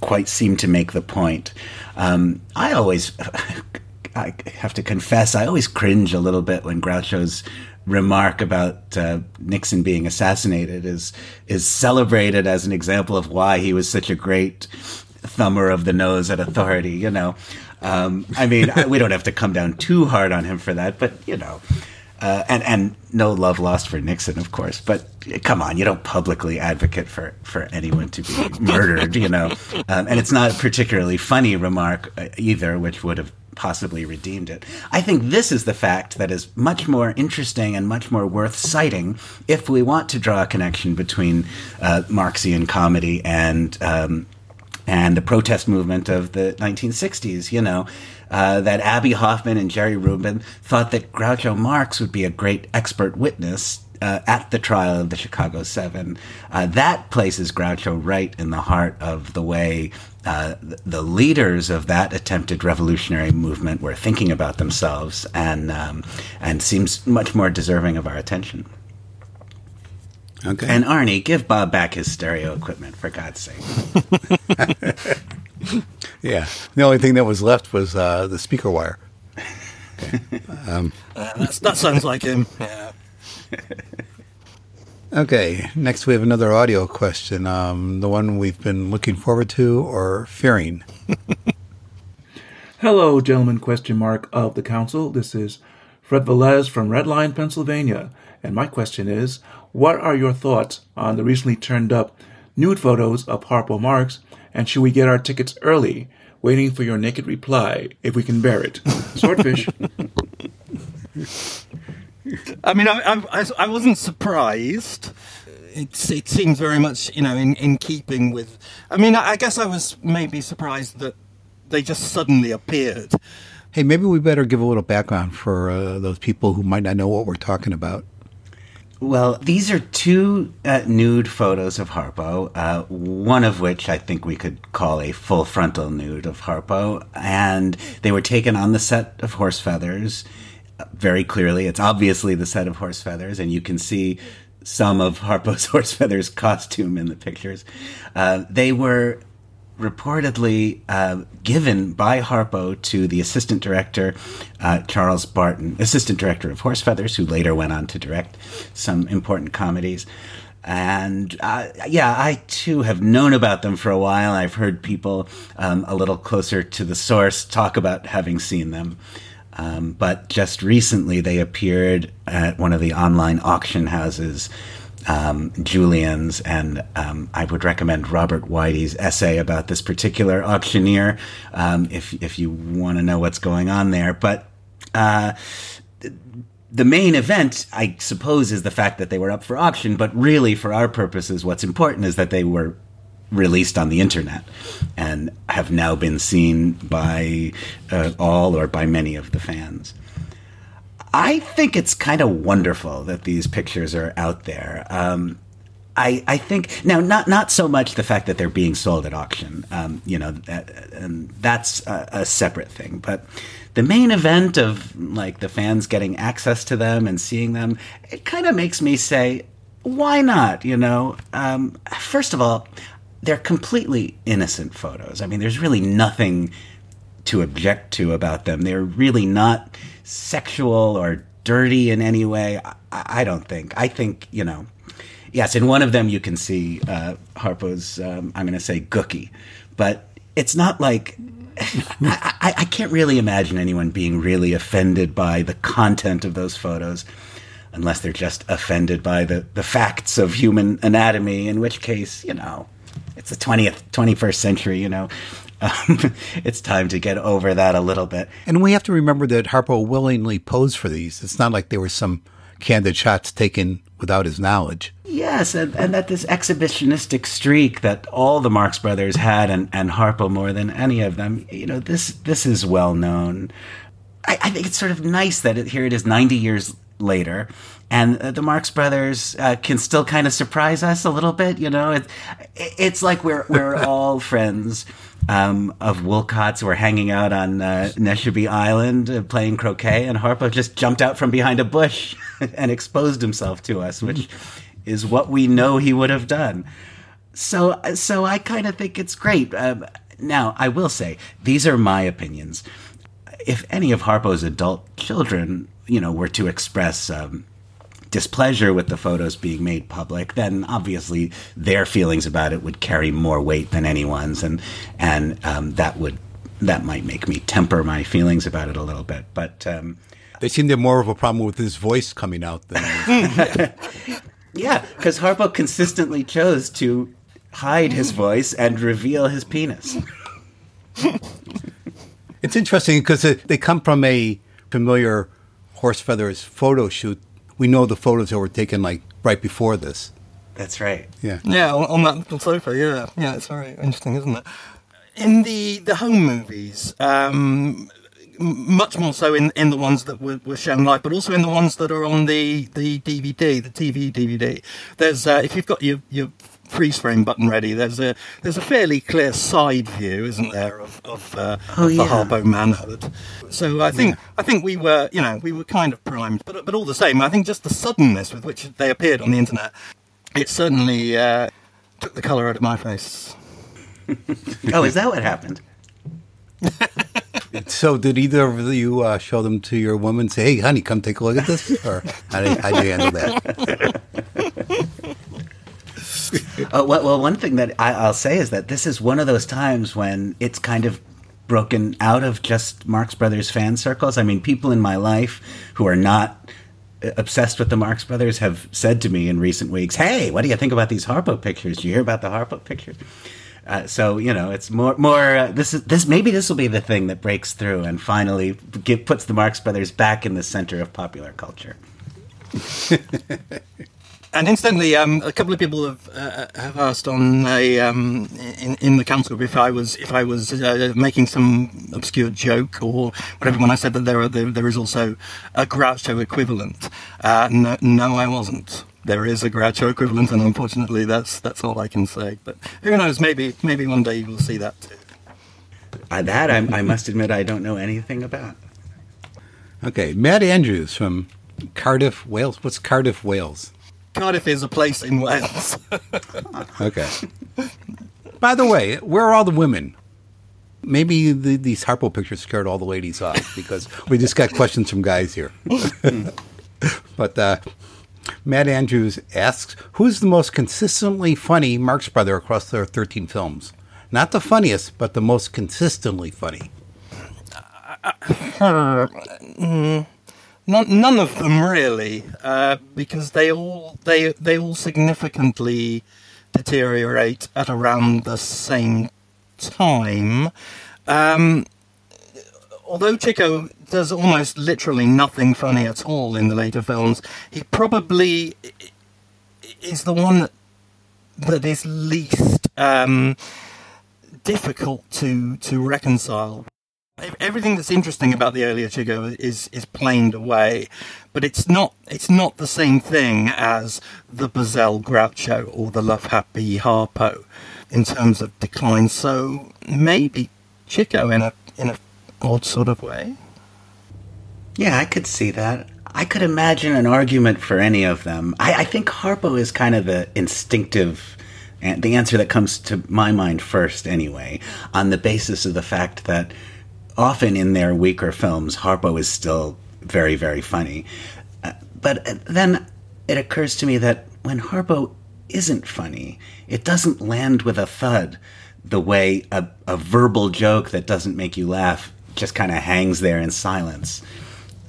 quite seem to make the point. Um, I always I have to confess, I always cringe a little bit when Groucho's remark about uh, Nixon being assassinated is is celebrated as an example of why he was such a great thumber of the nose at authority. You know, um, I mean, we don't have to come down too hard on him for that, but you know. Uh, and and no love lost for Nixon, of course. But come on, you don't publicly advocate for, for anyone to be murdered, you know. Um, and it's not a particularly funny remark uh, either, which would have possibly redeemed it. I think this is the fact that is much more interesting and much more worth citing if we want to draw a connection between uh, Marxian comedy and um, and the protest movement of the 1960s. You know. Uh, that Abbie Hoffman and Jerry Rubin thought that Groucho Marx would be a great expert witness uh, at the trial of the Chicago Seven. Uh, that places Groucho right in the heart of the way uh, the leaders of that attempted revolutionary movement were thinking about themselves, and um, and seems much more deserving of our attention. Okay. And Arnie, give Bob back his stereo equipment for God's sake. yeah. The only thing that was left was uh, the speaker wire. Um, uh, that sounds like him. Yeah. Okay, next we have another audio question. Um, the one we've been looking forward to or fearing. Hello, gentlemen, question mark of the council. This is Fred Velez from Red Lion, Pennsylvania. And my question is, what are your thoughts on the recently turned up nude photos of Harpo Marx? And should we get our tickets early, waiting for your naked reply, if we can bear it? Swordfish. I mean, I, I, I wasn't surprised. It's, it seems very much, you know, in, in keeping with. I mean, I, I guess I was maybe surprised that they just suddenly appeared. Hey, maybe we better give a little background for uh, those people who might not know what we're talking about. Well, these are two uh, nude photos of Harpo, uh, one of which I think we could call a full frontal nude of Harpo. And they were taken on the set of Horse Feathers very clearly. It's obviously the set of Horse Feathers, and you can see some of Harpo's Horse Feathers costume in the pictures. Uh, they were reportedly uh, given by Harpo to the assistant director, uh, Charles Barton, assistant director of Horse Feathers, who later went on to direct some important comedies. And uh, yeah, I too have known about them for a while. I've heard people um, a little closer to the source talk about having seen them. Um, but just recently, they appeared at one of the online auction houses um, Julien's, and um, I would recommend Robert Whitey's essay about this particular auctioneer um, if if you want to know what's going on there. But uh, the main event, I suppose, is the fact that they were up for auction. But really, for our purposes, what's important is that they were released on the internet and have now been seen by uh, all or by many of the fans. I think it's kind of wonderful that these pictures are out there. Um, I, I think now not not so much the fact that they're being sold at auction, um, you know, that, and that's a, a, separate thing. But the main event of like the fans getting access to them and seeing them, it kind of makes me say, why not? You know, um, first of all, they're completely innocent photos. I mean, there's really nothing to object to about them. They're really not sexual or dirty in any way. I, I don't think. I think you know. Yes, in one of them you can see uh, Harpo's. Um, I'm going to say gookie, but it's not like I, I, I, can't really imagine anyone being really offended by the content of those photos, unless they're just offended by the, the facts of human anatomy. In which case, you know, it's the twentieth, twenty first century. You know, um, it's time to get over that a little bit. And we have to remember that Harpo willingly posed for these. It's not like there were some candid shots taken without his knowledge. Yes, and, and that this exhibitionistic streak that all the Marx brothers had, and, and Harpo more than any of them, you know, this this is well known. I, I think it's sort of nice that it, here it is 90 years later, and the Marx Brothers uh, can still kind of surprise us a little bit. You know, it, it's like we're we're all friends um, of Woollcott's were hanging out on uh, Island uh, playing croquet, and Harpo just jumped out from behind a bush and exposed himself to us, which is what we know he would have done. So, so I kind of think it's great. Um, now, I will say these are my opinions. If any of Harpo's adult children, you know, were to express um, displeasure with the photos being made public, then obviously their feelings about it would carry more weight than anyone's, and and um, that would that might make me temper my feelings about it a little bit. But um, they seem to have more of a problem with his voice coming out than. yeah, because Harpo consistently chose to hide his voice and reveal his penis. it's interesting because they come from a familiar horse feathers photo shoot we know the photos that were taken like right before this. That's right. Yeah. Yeah, on, on that sofa. Yeah, yeah. It's very interesting, isn't it? In the the home movies, um, much more so in, in the ones that were, were shown live, but also in the ones that are on the, the DVD, the TV DVD. There's uh, if you've got your your freeze frame button ready, there's a there's a fairly clear side view, isn't there, of of, uh, oh, of the yeah. Harpo manhood. So I think yeah. I think we were you know we were kind of primed, but but all the same, I think just the suddenness with which they appeared on the internet, it certainly uh, took the colour out of my face. oh, is that what happened? so, did either of you uh, show them to your woman? Say, "Hey, honey, come take a look at this," or how do, how do you handle that? uh, well, well, one thing that I, will say is that this is one of those times when it's kind of broken out of just Marx Brothers fan circles. I mean, people in my life who are not obsessed with the Marx Brothers have said to me in recent weeks, "Hey, what do you think about these Harpo pictures? Do you hear about the Harpo pictures?" Uh, so you know, it's more more. Uh, this is this maybe this will be the thing that breaks through and finally puts the Marx Brothers back in the center of popular culture. And incidentally, um, a couple of people have uh, have asked on a um, in, in the council if I was if I was uh, making some obscure joke or whatever when I said that there are, there, there is also a Groucho equivalent. Uh, no, no, I wasn't. There is a Groucho equivalent, and unfortunately, that's that's all I can say. But who knows? Maybe maybe one day you will see that too. Uh, that I, I must admit I don't know anything about. Okay, Matt Andrews from Cardiff, Wales. What's Cardiff, Wales? Cardiff is a place in Wales. Okay. By the way, where are all the women? Maybe the, these Harpo pictures scared all the ladies off because we just got questions from guys here. but uh, Matt Andrews asks, "Who's the most consistently funny Marx Brother across their 13 films? Not the funniest, but the most consistently funny." None, none of them really, uh, because they all they they all significantly deteriorate at around the same time. Um, although Chico does almost literally nothing funny at all in the later films, he probably is the one that, is least um, difficult to to reconcile. Everything that's interesting about the earlier Chico is is planed away, but it's not it's not the same thing as the Buzzell Groucho or the Love Happy Harpo in terms of decline. So maybe Chico in a in a odd sort of way. Yeah, I could see that. I could imagine an argument for any of them. I, I think Harpo is kind of the instinctive, and the answer that comes to my mind first, anyway, on the basis of the fact that often in their weaker films, Harpo is still very, very funny. Uh, but uh, then it occurs to me that when Harpo isn't funny, it doesn't land with a thud the way a, a verbal joke that doesn't make you laugh just kind of hangs there in silence.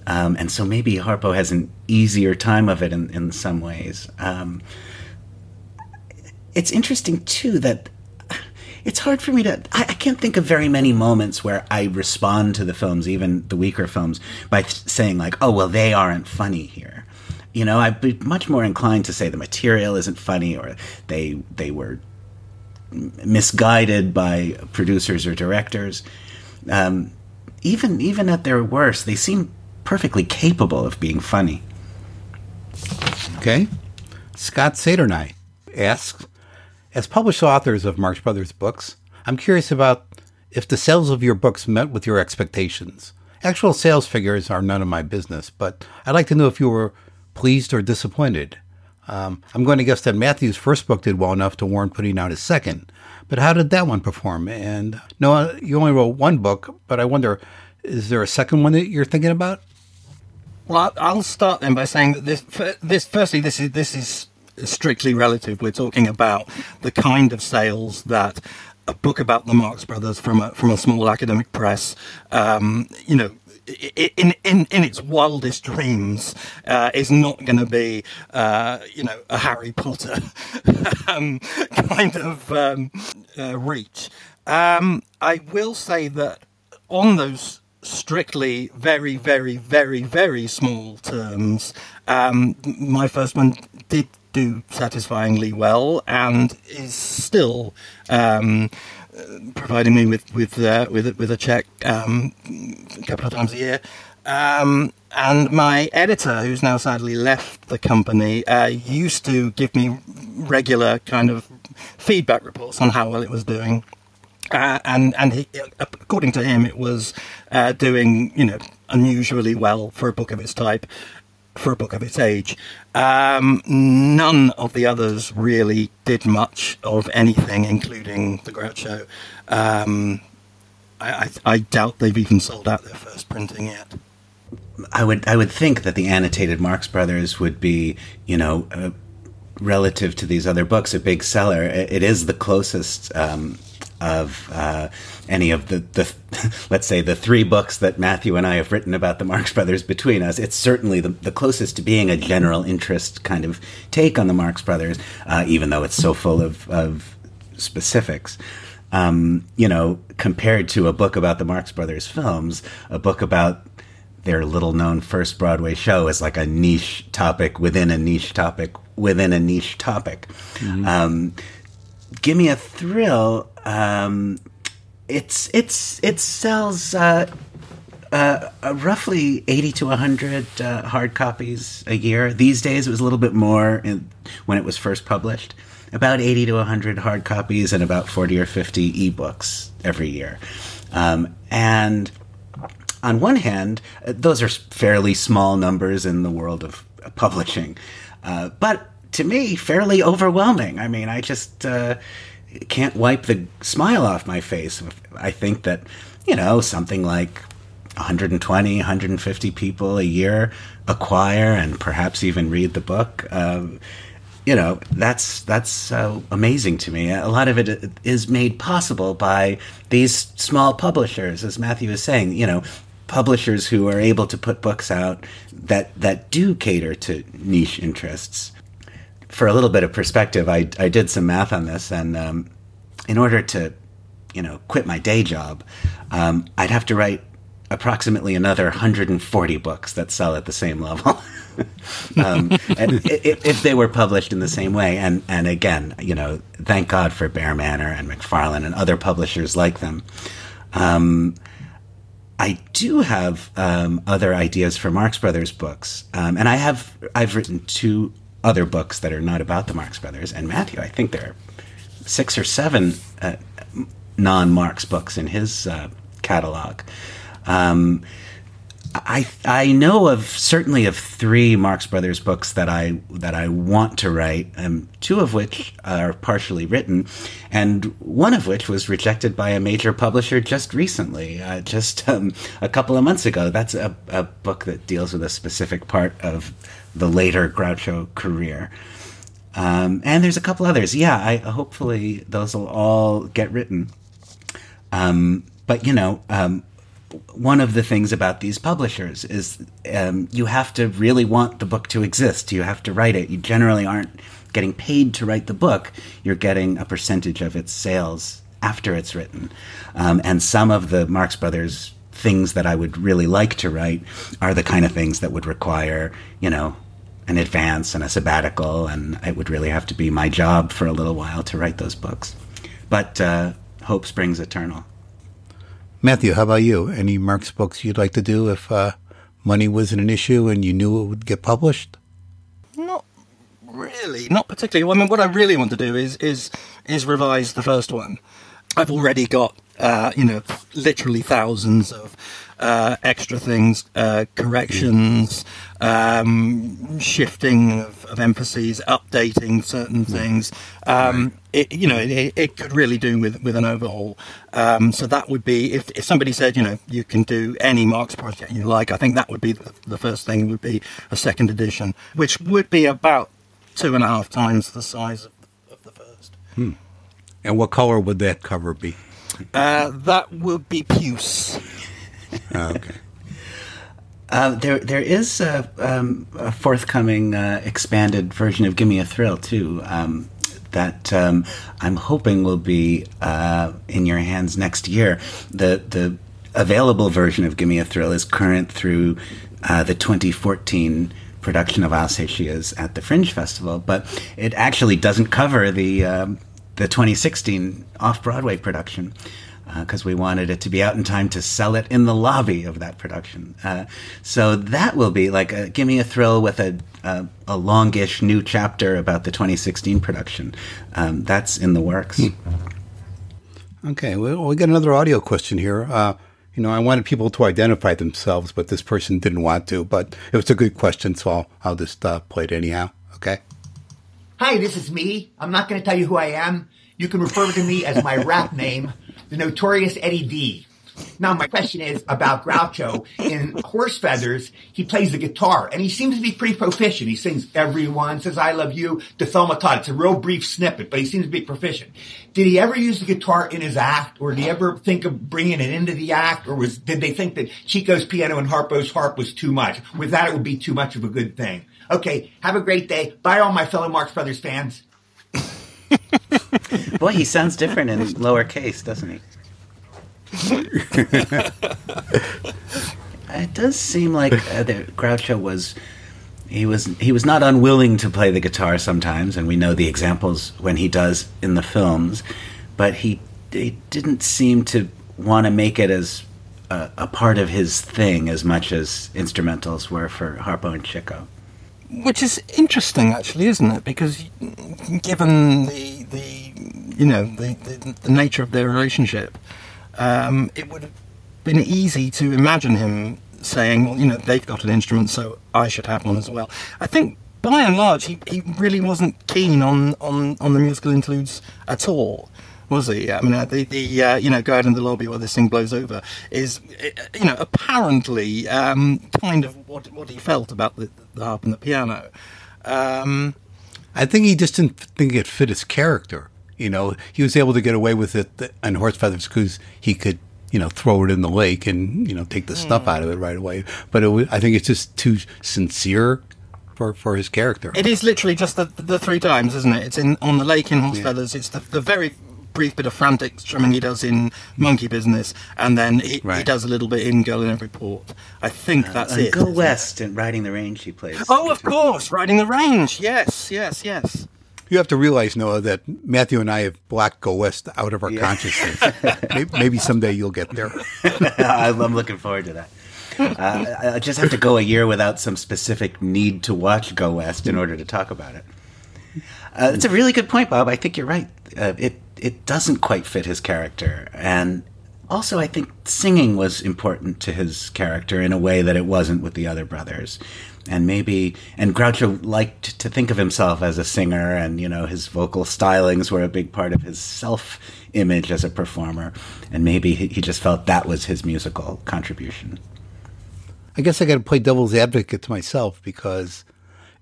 Um, and so maybe Harpo has an easier time of it in, in some ways. Um, it's interesting, too, that it's hard for me to. I, I, can't think of very many moments where I respond to the films, even the weaker films, by saying, like, oh, well, they aren't funny here. You know, I'd be much more inclined to say the material isn't funny or they, they were misguided by producers or directors. Um, even even at their worst, they seem perfectly capable of being funny. Okay. Scott Sadernay asks, as published authors of Marx Brothers books, I'm curious about if the sales of your books met with your expectations. Actual sales figures are none of my business, but I'd like to know if you were pleased or disappointed. Um, I'm going to guess that Matthew's first book did well enough to warrant putting out his second. But how did that one perform? And no, you only wrote one book, but I wonder, is there a second one that you're thinking about? Well, I'll start then by saying that this, this firstly, this is this is strictly relative. We're talking about the kind of sales that a book about the Marx Brothers from a from a small academic press, um, you know, in in in its wildest dreams, uh, is not going to be, uh, you know, a Harry Potter um, kind of um, uh, reach. Um, I will say that on those strictly very, very, very, very small terms, um, my first one did do satisfyingly well and is still um, providing me with with uh, with with a check um, a couple of times a year. Um, and my editor, who's now sadly left the company, uh, used to give me regular kind of feedback reports on how well it was doing. Uh, and and he, according to him, it was uh, doing you know unusually well for a book of its type, for a book of its age. Um, none of the others really did much of anything, including the Groucho. Um, I, I, I doubt they've even sold out their first printing yet. I would I would think that the annotated Marx Brothers would be you know. Uh, relative to these other books, a big seller. It is the closest um, of uh, any of the, the let's say the three books that Matthew and I have written about the Marx Brothers between us. It's certainly the, the closest to being a general interest kind of take on the Marx Brothers, uh, even though it's so full of, of specifics. Um, you know, compared to a book about the Marx Brothers films, a book about their little known first Broadway show is like a niche topic within a niche topic within a niche topic. Mm-hmm. Um, Give me a thrill. Um, it's it's it sells uh, uh, uh, roughly eighty to hundred uh, hard copies a year. These days, it was a little bit more in, when it was first published. About eighty to hundred hard copies and about forty or fifty ebooks every year. Um, and on one hand, uh, those are fairly small numbers in the world of publishing, uh, but to me, fairly overwhelming. I mean, I just uh, can't wipe the smile off my face. I think that, you know, something like 120, 150 people a year acquire and perhaps even read the book. Um, you know, that's that's uh, amazing to me. A lot of it is made possible by these small publishers, as Matthew was saying. You know, publishers who are able to put books out that that do cater to niche interests for a little bit of perspective, I, I did some math on this, and um, in order to, you know, quit my day job, um, I'd have to write approximately another 140 books that sell at the same level. um, if, if, they were published in the same way, and and again, you know, thank God for Bear Manor and McFarland and other publishers like them. Um, I do have um, other ideas for Marx Brothers books, um, and I have I've written two other books that are not about the Marx Brothers. And Matthew, I think there are six or seven uh, non Marx books in his uh, catalog. Um, I I know of certainly of three Marx Brothers books that I that I want to write, um, two of which are partially written, and one of which was rejected by a major publisher just recently, uh, just um, a couple of months ago. That's a, a book that deals with a specific part of the later Groucho career. Um, and there's a couple others. Yeah, I hopefully those will all get written. Um, but you know, um, one of the things about these publishers is um, you have to really want the book to exist. You have to write it. You generally aren't getting paid to write the book. You're getting a percentage of its sales after it's written. Um, and some of the Marx Brothers things that I would really like to write are the kind of things that would require, you know, an advance and a sabbatical, and it would really have to be my job for a little while to write those books. But uh, hope springs eternal. Matthew, how about you? Any Marx books you'd like to do if uh, money wasn't an issue and you knew it would get published? Not really, not particularly. I mean, what I really want to do is is is revise the first one. I've already got uh, you know literally thousands of uh, extra things, uh, corrections, um, shifting of, of, emphases, updating certain things. Um, it, you know, it, it, could really do with, with an overhaul. Um, so that would be if, if somebody said, you know, you can do any Marx project you like. I think that would be the, the first thing. Would be a second edition, which would be about two and a half times the size of, of the first. Hmm. And what color would that cover be? Uh, that would be puce. Oh, okay. Uh, there, there is a, um, a forthcoming uh, expanded version of "Give Me a Thrill" too. Um, that um, I'm hoping will be uh, in your hands next year. The the available version of "Give Me a Thrill" is current through uh, the 2014 production of I'll Say She Is at the Fringe Festival, but it actually doesn't cover the um, the 2016 off Broadway production because uh, we wanted it to be out in time to sell it in the lobby of that production. Uh, so that will be like a, give me a thrill with a, a, a longish new chapter about the 2016 production. Um, that's in the works. Hmm. Okay, well, we got another audio question here. Uh, you know, I wanted people to identify themselves, but this person didn't want to. But it was a good question, so I'll, I'll just uh, play it anyhow. Okay. Hi, this is me. I'm not going to tell you who I am. You can refer to me as my rap name, the notorious Eddie D. Now, my question is about Groucho. In Horse Feathers, he plays the guitar, and he seems to be pretty proficient. He sings "Everyone Says I Love You" to Thelma Todd. It's a real brief snippet, but he seems to be proficient. Did he ever use the guitar in his act, or did he ever think of bringing it into the act, or was did they think that Chico's piano and Harpo's harp was too much? With that, it would be too much of a good thing. Okay, have a great day. Bye, all my fellow Marx Brothers fans. Boy, he sounds different in lowercase, doesn't he? it does seem like uh, that Groucho was he was he was not unwilling to play the guitar sometimes, and we know the examples when he does in the films, but he he didn't seem to want to make it as a, a part of his thing as much as instrumentals were for Harpo and Chico. Which is interesting, actually, isn't it? Because given the the you know the the, the nature of their relationship, um, it would have been easy to imagine him saying, "Well, you know, they've got an instrument, so I should have one as well." I think, by and large, he, he really wasn't keen on, on, on the musical interludes at all. Was he? I mean, uh, the, the uh, you know, go out in the lobby while this thing blows over is, uh, you know, apparently um, kind of what what he felt about the, the harp and the piano. Um, I think he just didn't think it fit his character. You know, he was able to get away with it on horse feathers because he could, you know, throw it in the lake and you know take the stuff out of it right away. But it was, I think it's just too sincere for for his character. It is literally just the the three times, isn't it? It's in on the lake in Horse Feathers. It's the, the very brief bit of frantic strumming he does in Monkey Business, and then he, he does a little bit in Girl in Every Port. I think that's And it. Go isn't it? West and Riding the Range he plays. Oh, of course, riding the range. Yes, yes, yes. You have to realize, Noah, that Matthew and I have blacked Go West out of our consciousness. maybe, maybe someday you'll get there. I'm I'm looking forward to that. Uh, I just have to go a year without some specific need to watch Go West in order to talk about it. Uh, it's a really good point, Bob. I think you're right. Uh, it it doesn't quite fit his character, and also I think singing was important to his character in a way that it wasn't with the other brothers. And maybe, and Groucho liked to think of himself as a singer, and you know his vocal stylings were a big part of his self image as a performer. And maybe he, just felt that was his musical contribution. I guess I got to play devil's advocate to myself because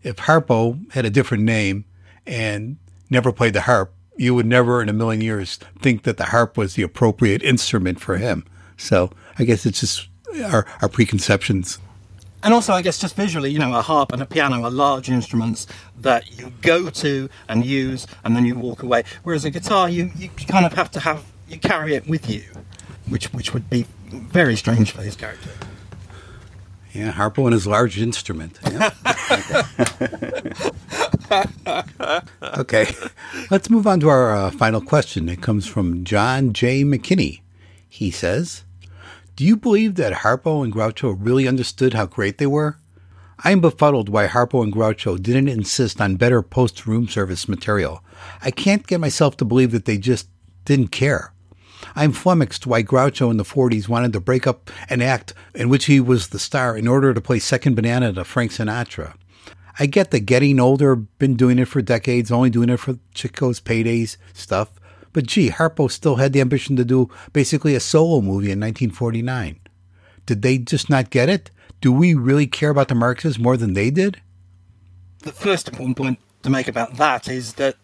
if Harpo had a different name and never played the harp, you would never in a million years think that the harp was the appropriate instrument for him. So I guess it's just our, our preconceptions. And also, I guess just visually, you know, a harp and a piano are large instruments that you go to and use, and then you walk away. Whereas a guitar, you, you kind of have to have you carry it with you, which which would be very strange for his character. Yeah, Harpo and his large instrument. Yeah. okay, let's move on to our uh, final question. It comes from John J. McKinney. He says, Do you believe that Harpo and Groucho really understood how great they were? I am befuddled why Harpo and Groucho didn't insist on better post room service material. I can't get myself to believe that they just didn't care. I'm flummoxed why Groucho in the 40s wanted to break up an act in which he was the star in order to play second banana to Frank Sinatra. I get that getting older, been doing it for decades, only doing it for Chico's paydays stuff, but gee, Harpo still had the ambition to do basically a solo movie in 1949. Did they just not get it? Do we really care about the Marxists more than they did? The first important point to make about that is that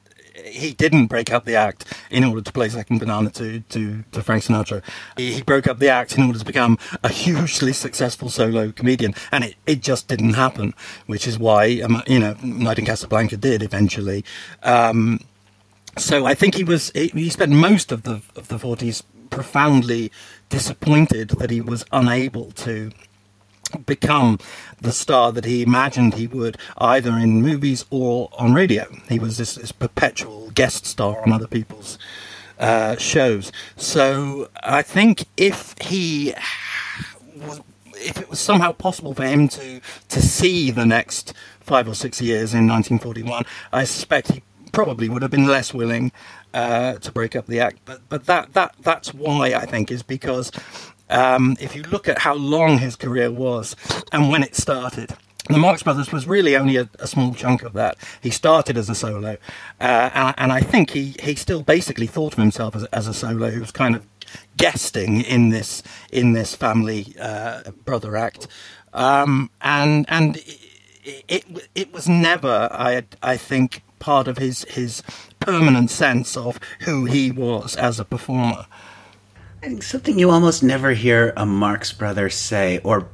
he didn't break up the act in order to play second banana to, to, to Frank Sinatra. He, broke up the act in order to become a hugely successful solo comedian, and it, it just didn't happen, which is why, um, you know, Night in Casablanca did eventually. Um, so I think he was he spent most of the of the 40s profoundly disappointed that he was unable to become the star that he imagined he would, either in movies or on radio. He was this, this perpetual guest star on other people's uh, shows. So I think if he was, if it was somehow possible for him to to see the next five or six years in 1941, I suspect he probably would have been less willing uh, to break up the act. But but that that that's why I think is because um, if you look at how long his career was and when it started. The Marx Brothers was really only a, a small chunk of that. He started as a solo, uh, and, and I think he, he still basically thought of himself as, as a solo who was kind of guesting in this in this family uh, brother act, um, and and it, it, it was never I I think part of his his permanent sense of who he was as a performer. Something you almost never hear a Marx brother say, or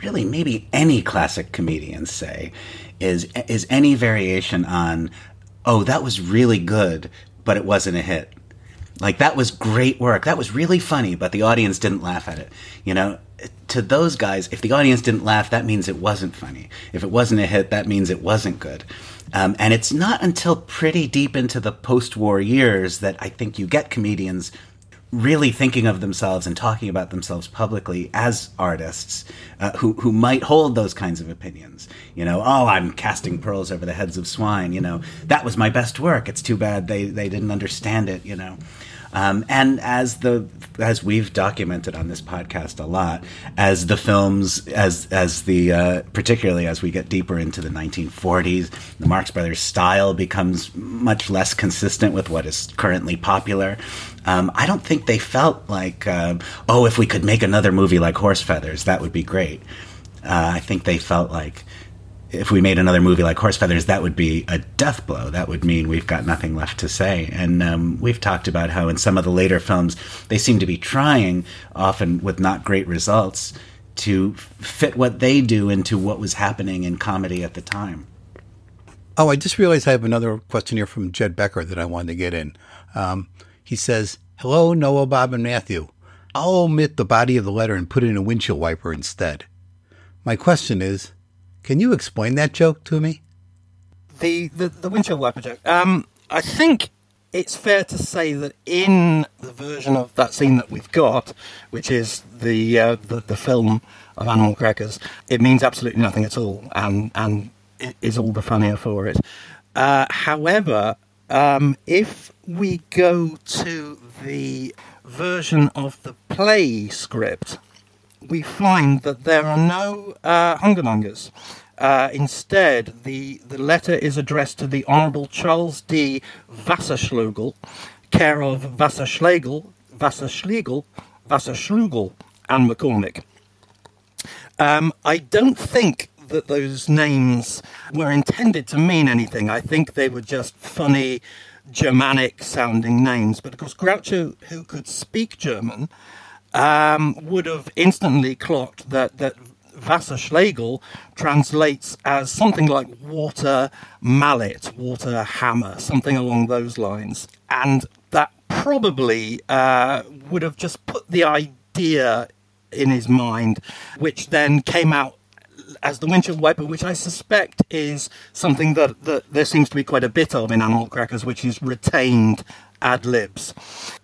really maybe any classic comedian say, is is any variation on, "Oh, that was really good, but it wasn't a hit." Like that was great work. That was really funny, but the audience didn't laugh at it. You know, to those guys, if the audience didn't laugh, that means it wasn't funny. If it wasn't a hit, that means it wasn't good. Um, and it's not until pretty deep into the post-war years that I think you get comedians really thinking of themselves and talking about themselves publicly as artists uh, who who might hold those kinds of opinions. You know, oh, I'm casting pearls over the heads of swine. You know, that was my best work. It's too bad they they didn't understand it. You know. Um, and as the as we've documented on this podcast a lot, as the films, as as the uh, particularly as we get deeper into the 1940s, the Marx Brothers style becomes much less consistent with what is currently popular. Um, I don't think they felt like, uh, oh, if we could make another movie like Horse Feathers, that would be great. Uh, I think they felt like if we made another movie like Horse Feathers, that would be a death blow. That would mean we've got nothing left to say. And um, we've talked about how in some of the later films, they seem to be trying, often with not great results, to fit what they do into what was happening in comedy at the time. Oh, I just realized I have another question here from Jed Becker that I wanted to get in. Um, he says, Hello, Noah, Bob, and Matthew. I'll omit the body of the letter and put in a windshield wiper instead. My question is, can you explain that joke to me? The the, the windshield wiper joke. Um, I think it's fair to say that in the version of that scene that we've got, which is the uh, the, the film of Animal Crackers, it means absolutely nothing at all, and and is all the funnier for it. Uh, however, um, if we go to the version of the play script, we find that there are no uh. Uh, instead, the, the letter is addressed to the Honourable Charles D. Wasserschlegel, care of Wasserschlegel, Wasserschlegel, Wasserschlugel, and McCormick. Um, I don't think that those names were intended to mean anything. I think they were just funny Germanic sounding names. But of course, Groucho, who could speak German, um, would have instantly clocked that, that Wasserschlägel translates as something like water mallet, water hammer, something along those lines. And that probably uh, would have just put the idea in his mind, which then came out as the windshield wiper, which I suspect is something that, that there seems to be quite a bit of in Animal Crackers, which is retained ad libs.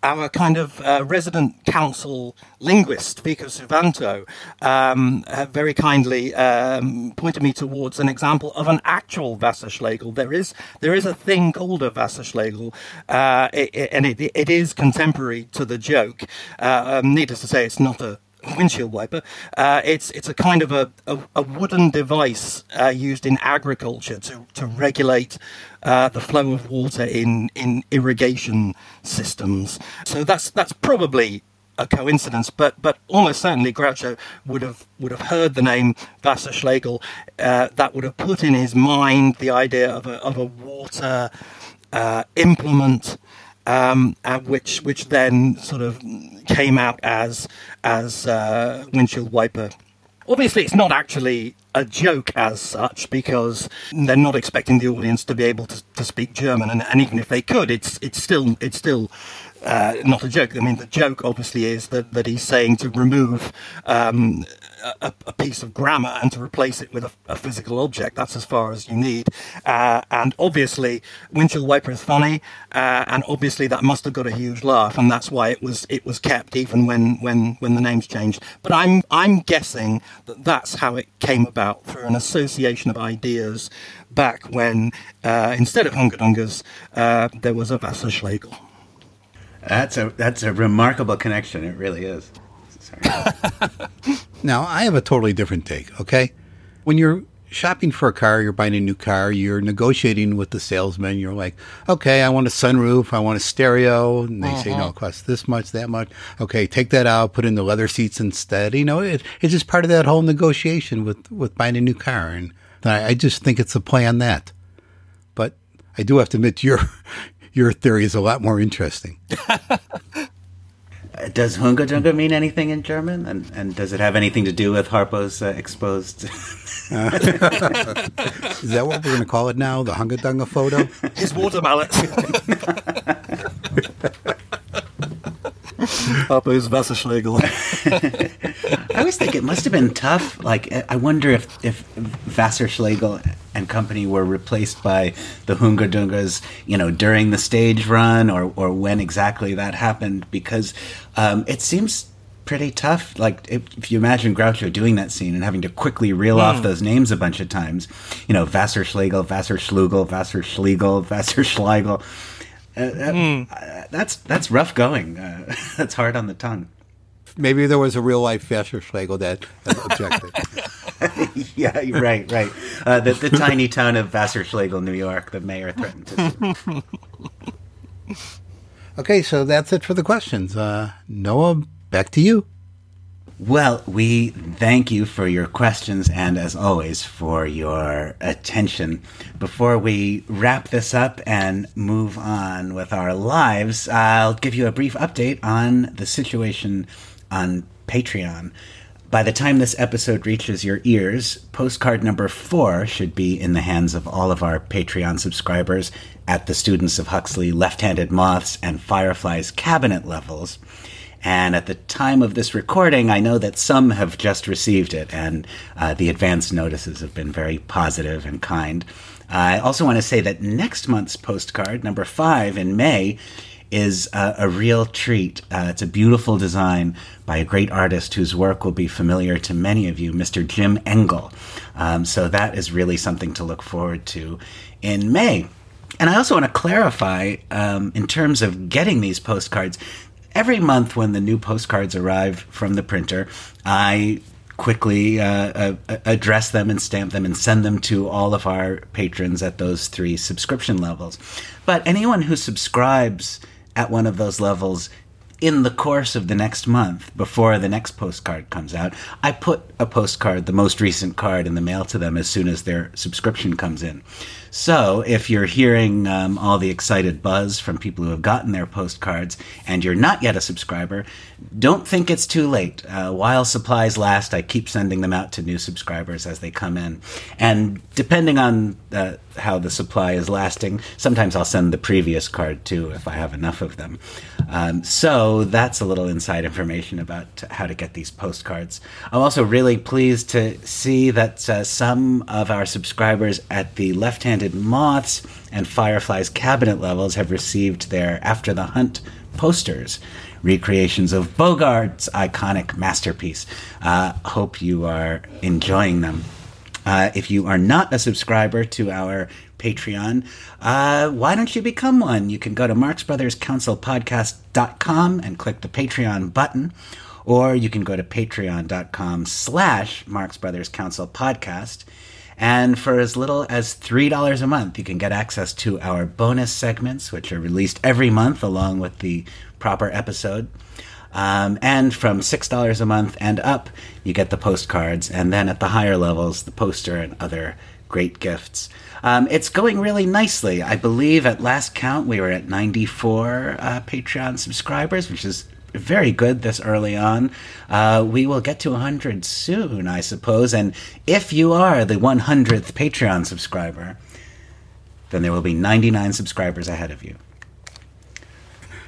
Our kind of uh, resident council linguist, Vico Suvanto, um, very kindly um, pointed me towards an example of an actual Wasserschlägel. There is there is a thing called a Wasserschlägel, uh, it, it, and it, it is contemporary to the joke. Uh, um, needless to say, it's not a windshield wiper. Uh, it's it's a kind of a, a, a wooden device uh, used in agriculture to to regulate uh, the flow of water in in irrigation systems. So that's that's probably a coincidence, but but almost certainly Groucho would have would have heard the name Wasserschlägel. Uh, that would have put in his mind the idea of a of a water uh, implement um, which which then sort of came out as as uh, windshield wiper. Obviously, it's not actually a joke as such because they're not expecting the audience to be able to, to speak German, and, and even if they could, it's it's still it's still uh, not a joke. I mean, the joke obviously is that, that he's saying to remove um, a, a, piece of grammar and to replace it with a, a physical object. That's as far as you need. Uh, and obviously, windshield wiper is funny, uh, and obviously that must have got a huge laugh, and that's why it was it was kept even when when when the names changed. But I'm I'm guessing that that's how it came about through an association of ideas back when uh, instead of Hunger Dungers, uh, there was a Wasserschlägel. That's a that's a remarkable connection. It really is. now I have a totally different take. Okay, when you're shopping for a car, you're buying a new car, you're negotiating with the salesman. You're like, okay, I want a sunroof, I want a stereo. And they say, no, uh-huh. it costs this much, that much. Okay, take that out, put in the leather seats instead. You know, it, it's just part of that whole negotiation with, with buying a new car. And I, I just think it's a play on that. But I do have to admit, your, your theory is a lot more interesting. Uh, Does Hunga Dunga mean anything in German? And, and does it have anything to do with Harpo's uh, exposed? Is that what we're going to call it now? The Hunga Dunga photo? His water mallet. Harpo's Wasserschlägel. I always think it must have been tough. Like, I- I wonder if, if Wasserschlägel and company were replaced by the Hunga Dungas, you know, during the stage run or, or when exactly that happened, because um, it seems pretty tough. Like, if, if you imagine Groucho doing that scene and having to quickly reel off those names a bunch of times, you know, Wasserschlägel, Wasserschlugel, Wasserschlegel, Wasserschleigel. Uh, that- uh, that's that's rough going. Uh, that's hard on the tongue. Maybe there was a real life Schlegel that that objected. Yeah, right, right. Uh, the, the tiny town of Wasserschlegel, New York, the mayor threatened to. okay, so that's it for the questions. Uh, Noah, back to you. Well, we thank you for your questions and, as always, for your attention. Before we wrap this up and move on with our lives, I'll give you a brief update on the situation on Patreon. By the time this episode reaches your ears, postcard number four should be in the hands of all of our Patreon subscribers at the Students of Huxley Left Handed Moths and Fireflies cabinet levels. And at the time of this recording, I know that some have just received it, and uh, the advance notices have been very positive and kind. I also want to say that next month's postcard, number five in May, is uh, a real treat. Uh, it's a beautiful design by a great artist whose work will be familiar to many of you, Mr. Jim Engel. Um, so that is really something to look forward to in May. And I also want to clarify um, in terms of getting these postcards. Every month, when the new postcards arrive from the printer, I quickly uh, uh, address them and stamp them and send them to all of our patrons at those three subscription levels. But anyone who subscribes at one of those levels in the course of the next month, before the next postcard comes out, I put a postcard, the most recent card, in the mail to them as soon as their subscription comes in. So if you're hearing um, all the excited buzz from people who have gotten their postcards and you're not yet a subscriber, don't think it's too late. Uh, while supplies last, I keep sending them out to new subscribers as they come in. And depending on uh, how the supply is lasting, sometimes I'll send the previous card too if I have enough of them. Um, so that's a little inside information about how to get these postcards. I'm also really pleased to see that uh, some of our subscribers at the left handed moths and fireflies cabinet levels have received their After the Hunt posters, recreations of Beaugard's iconic masterpiece. Uh, hope you are enjoying them. Uh, if you are not a subscriber to our Patreon, uh, why don't you become one? You can go to marxbrotherscouncilpodcast.com and click the Patreon button, or you can go to patreon.com slash Marx Brothers Council Podcast. And for as little as $3 a month, you can get access to our bonus segments, which are released every month along with the proper episode. Um, and from $6 a month and up, you get the postcards. And then at the higher levels, the poster and other great gifts. Um, it's going really nicely. I believe at last count, we were at 94 uh, Patreon subscribers, which is very good this early on. Uh, we will get to 100 soon, I suppose. And if you are the 100th Patreon subscriber, then there will be 99 subscribers ahead of you.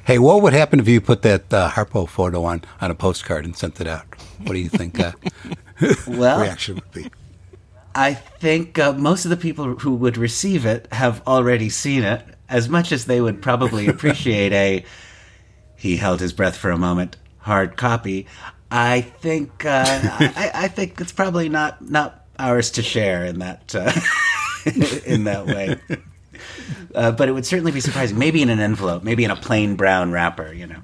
Hey, what would happen if you put that uh, Harpo photo on, on a postcard and sent it out? What do you think uh, Well, reaction would be? I think uh, most of the people who would receive it have already seen it, as much as they would probably appreciate a. He held his breath for a moment. Hard copy. I think. Uh, I, I think it's probably not not ours to share in that uh, in that way. Uh, but it would certainly be surprising. Maybe in an envelope. Maybe in a plain brown wrapper. You know.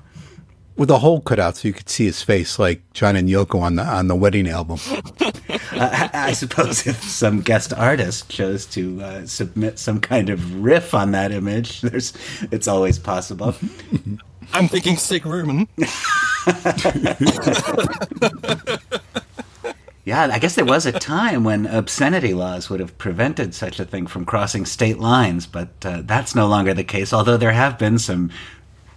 with a hole cut out so you could see his face, like John and Yoko on the on the wedding album. Uh, I suppose if some guest artist chose to uh, submit some kind of riff on that image, there's it's always possible. I'm thinking Sig Ruman. Yeah, I guess there was a time when obscenity laws would have prevented such a thing from crossing state lines, but uh, that's no longer the case. Although there have been some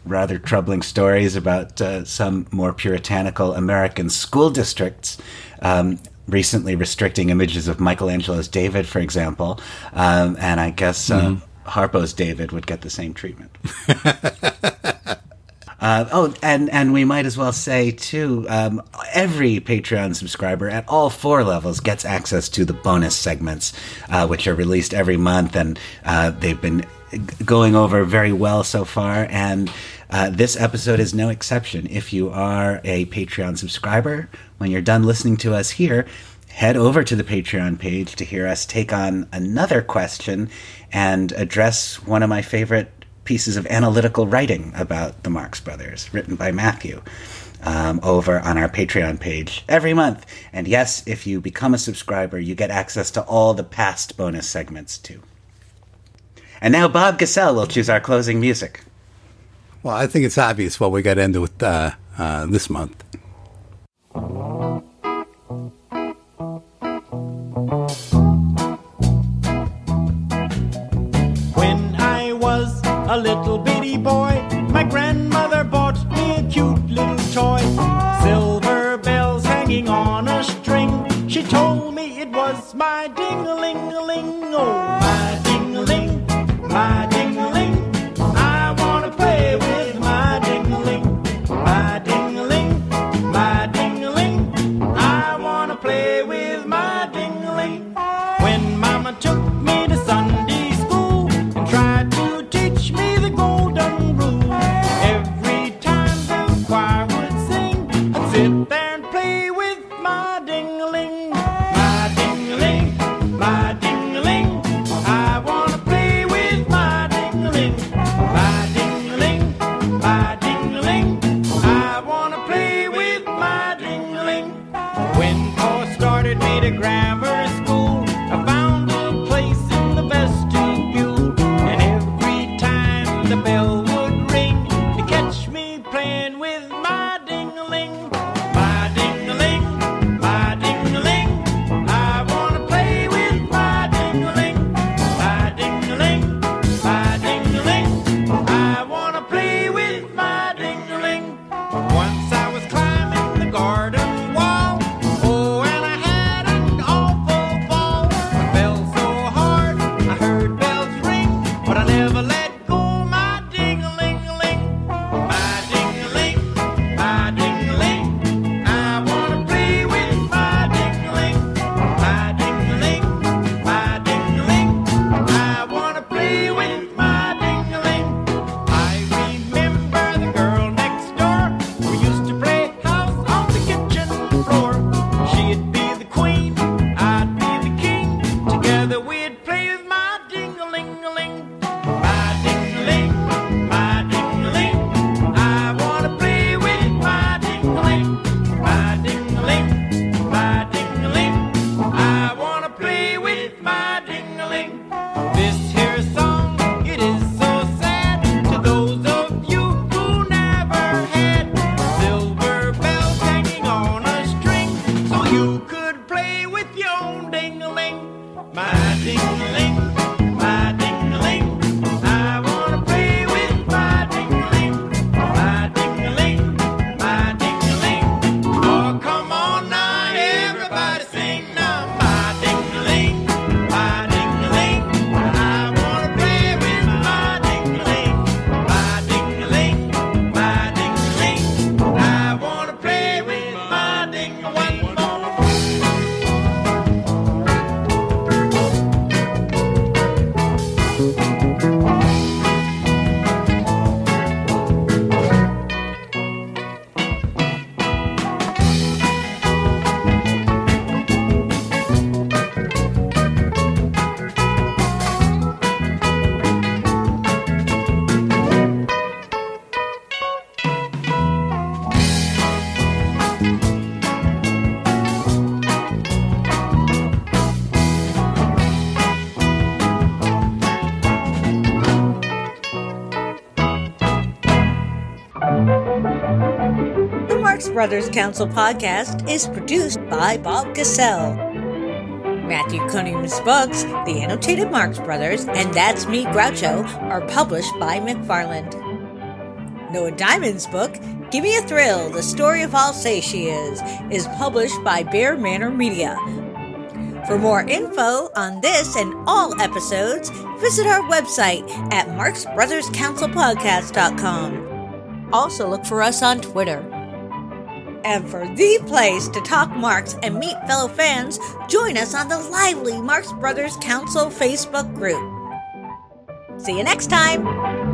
rather troubling stories about uh, some more puritanical American school districts um, recently restricting images of Michelangelo's David, for example. Um, and I guess uh, Harpo's David would get the same treatment. Uh, oh, and and we might as well say too, um, every Patreon subscriber at all four levels gets access to the bonus segments, uh, which are released every month, and uh, they've been going over very well so far. And uh, this episode is no exception. If you are a Patreon subscriber, when you're done listening to us here, head over to the Patreon page to hear us take on another question and address one of my favorite pieces of analytical writing about the Marx Brothers, written by Matthew, um, over on our Patreon page every month. And yes, if you become a subscriber, you get access to all the past bonus segments too. And now Bob Gassell will choose our closing music. Well, I think it's obvious what we got to end with uh, uh, this month. My ding-a-ling-a-ling. Link. Brothers Council podcast is produced by Bob Cassell. Matthew Cunningham's books, The Annotated Marx Brothers, and That's Me Groucho, are published by McFarland. Noah Diamond's book, Give Me a Thrill, The Story of She Is, is published by Bear Manor Media. For more info on this and all episodes, visit our website at marxbrotherscouncilpodcast.com. Also look for us on Twitter. And for the place to talk Marx and meet fellow fans, join us on the lively Marx Brothers Council Facebook group. See you next time!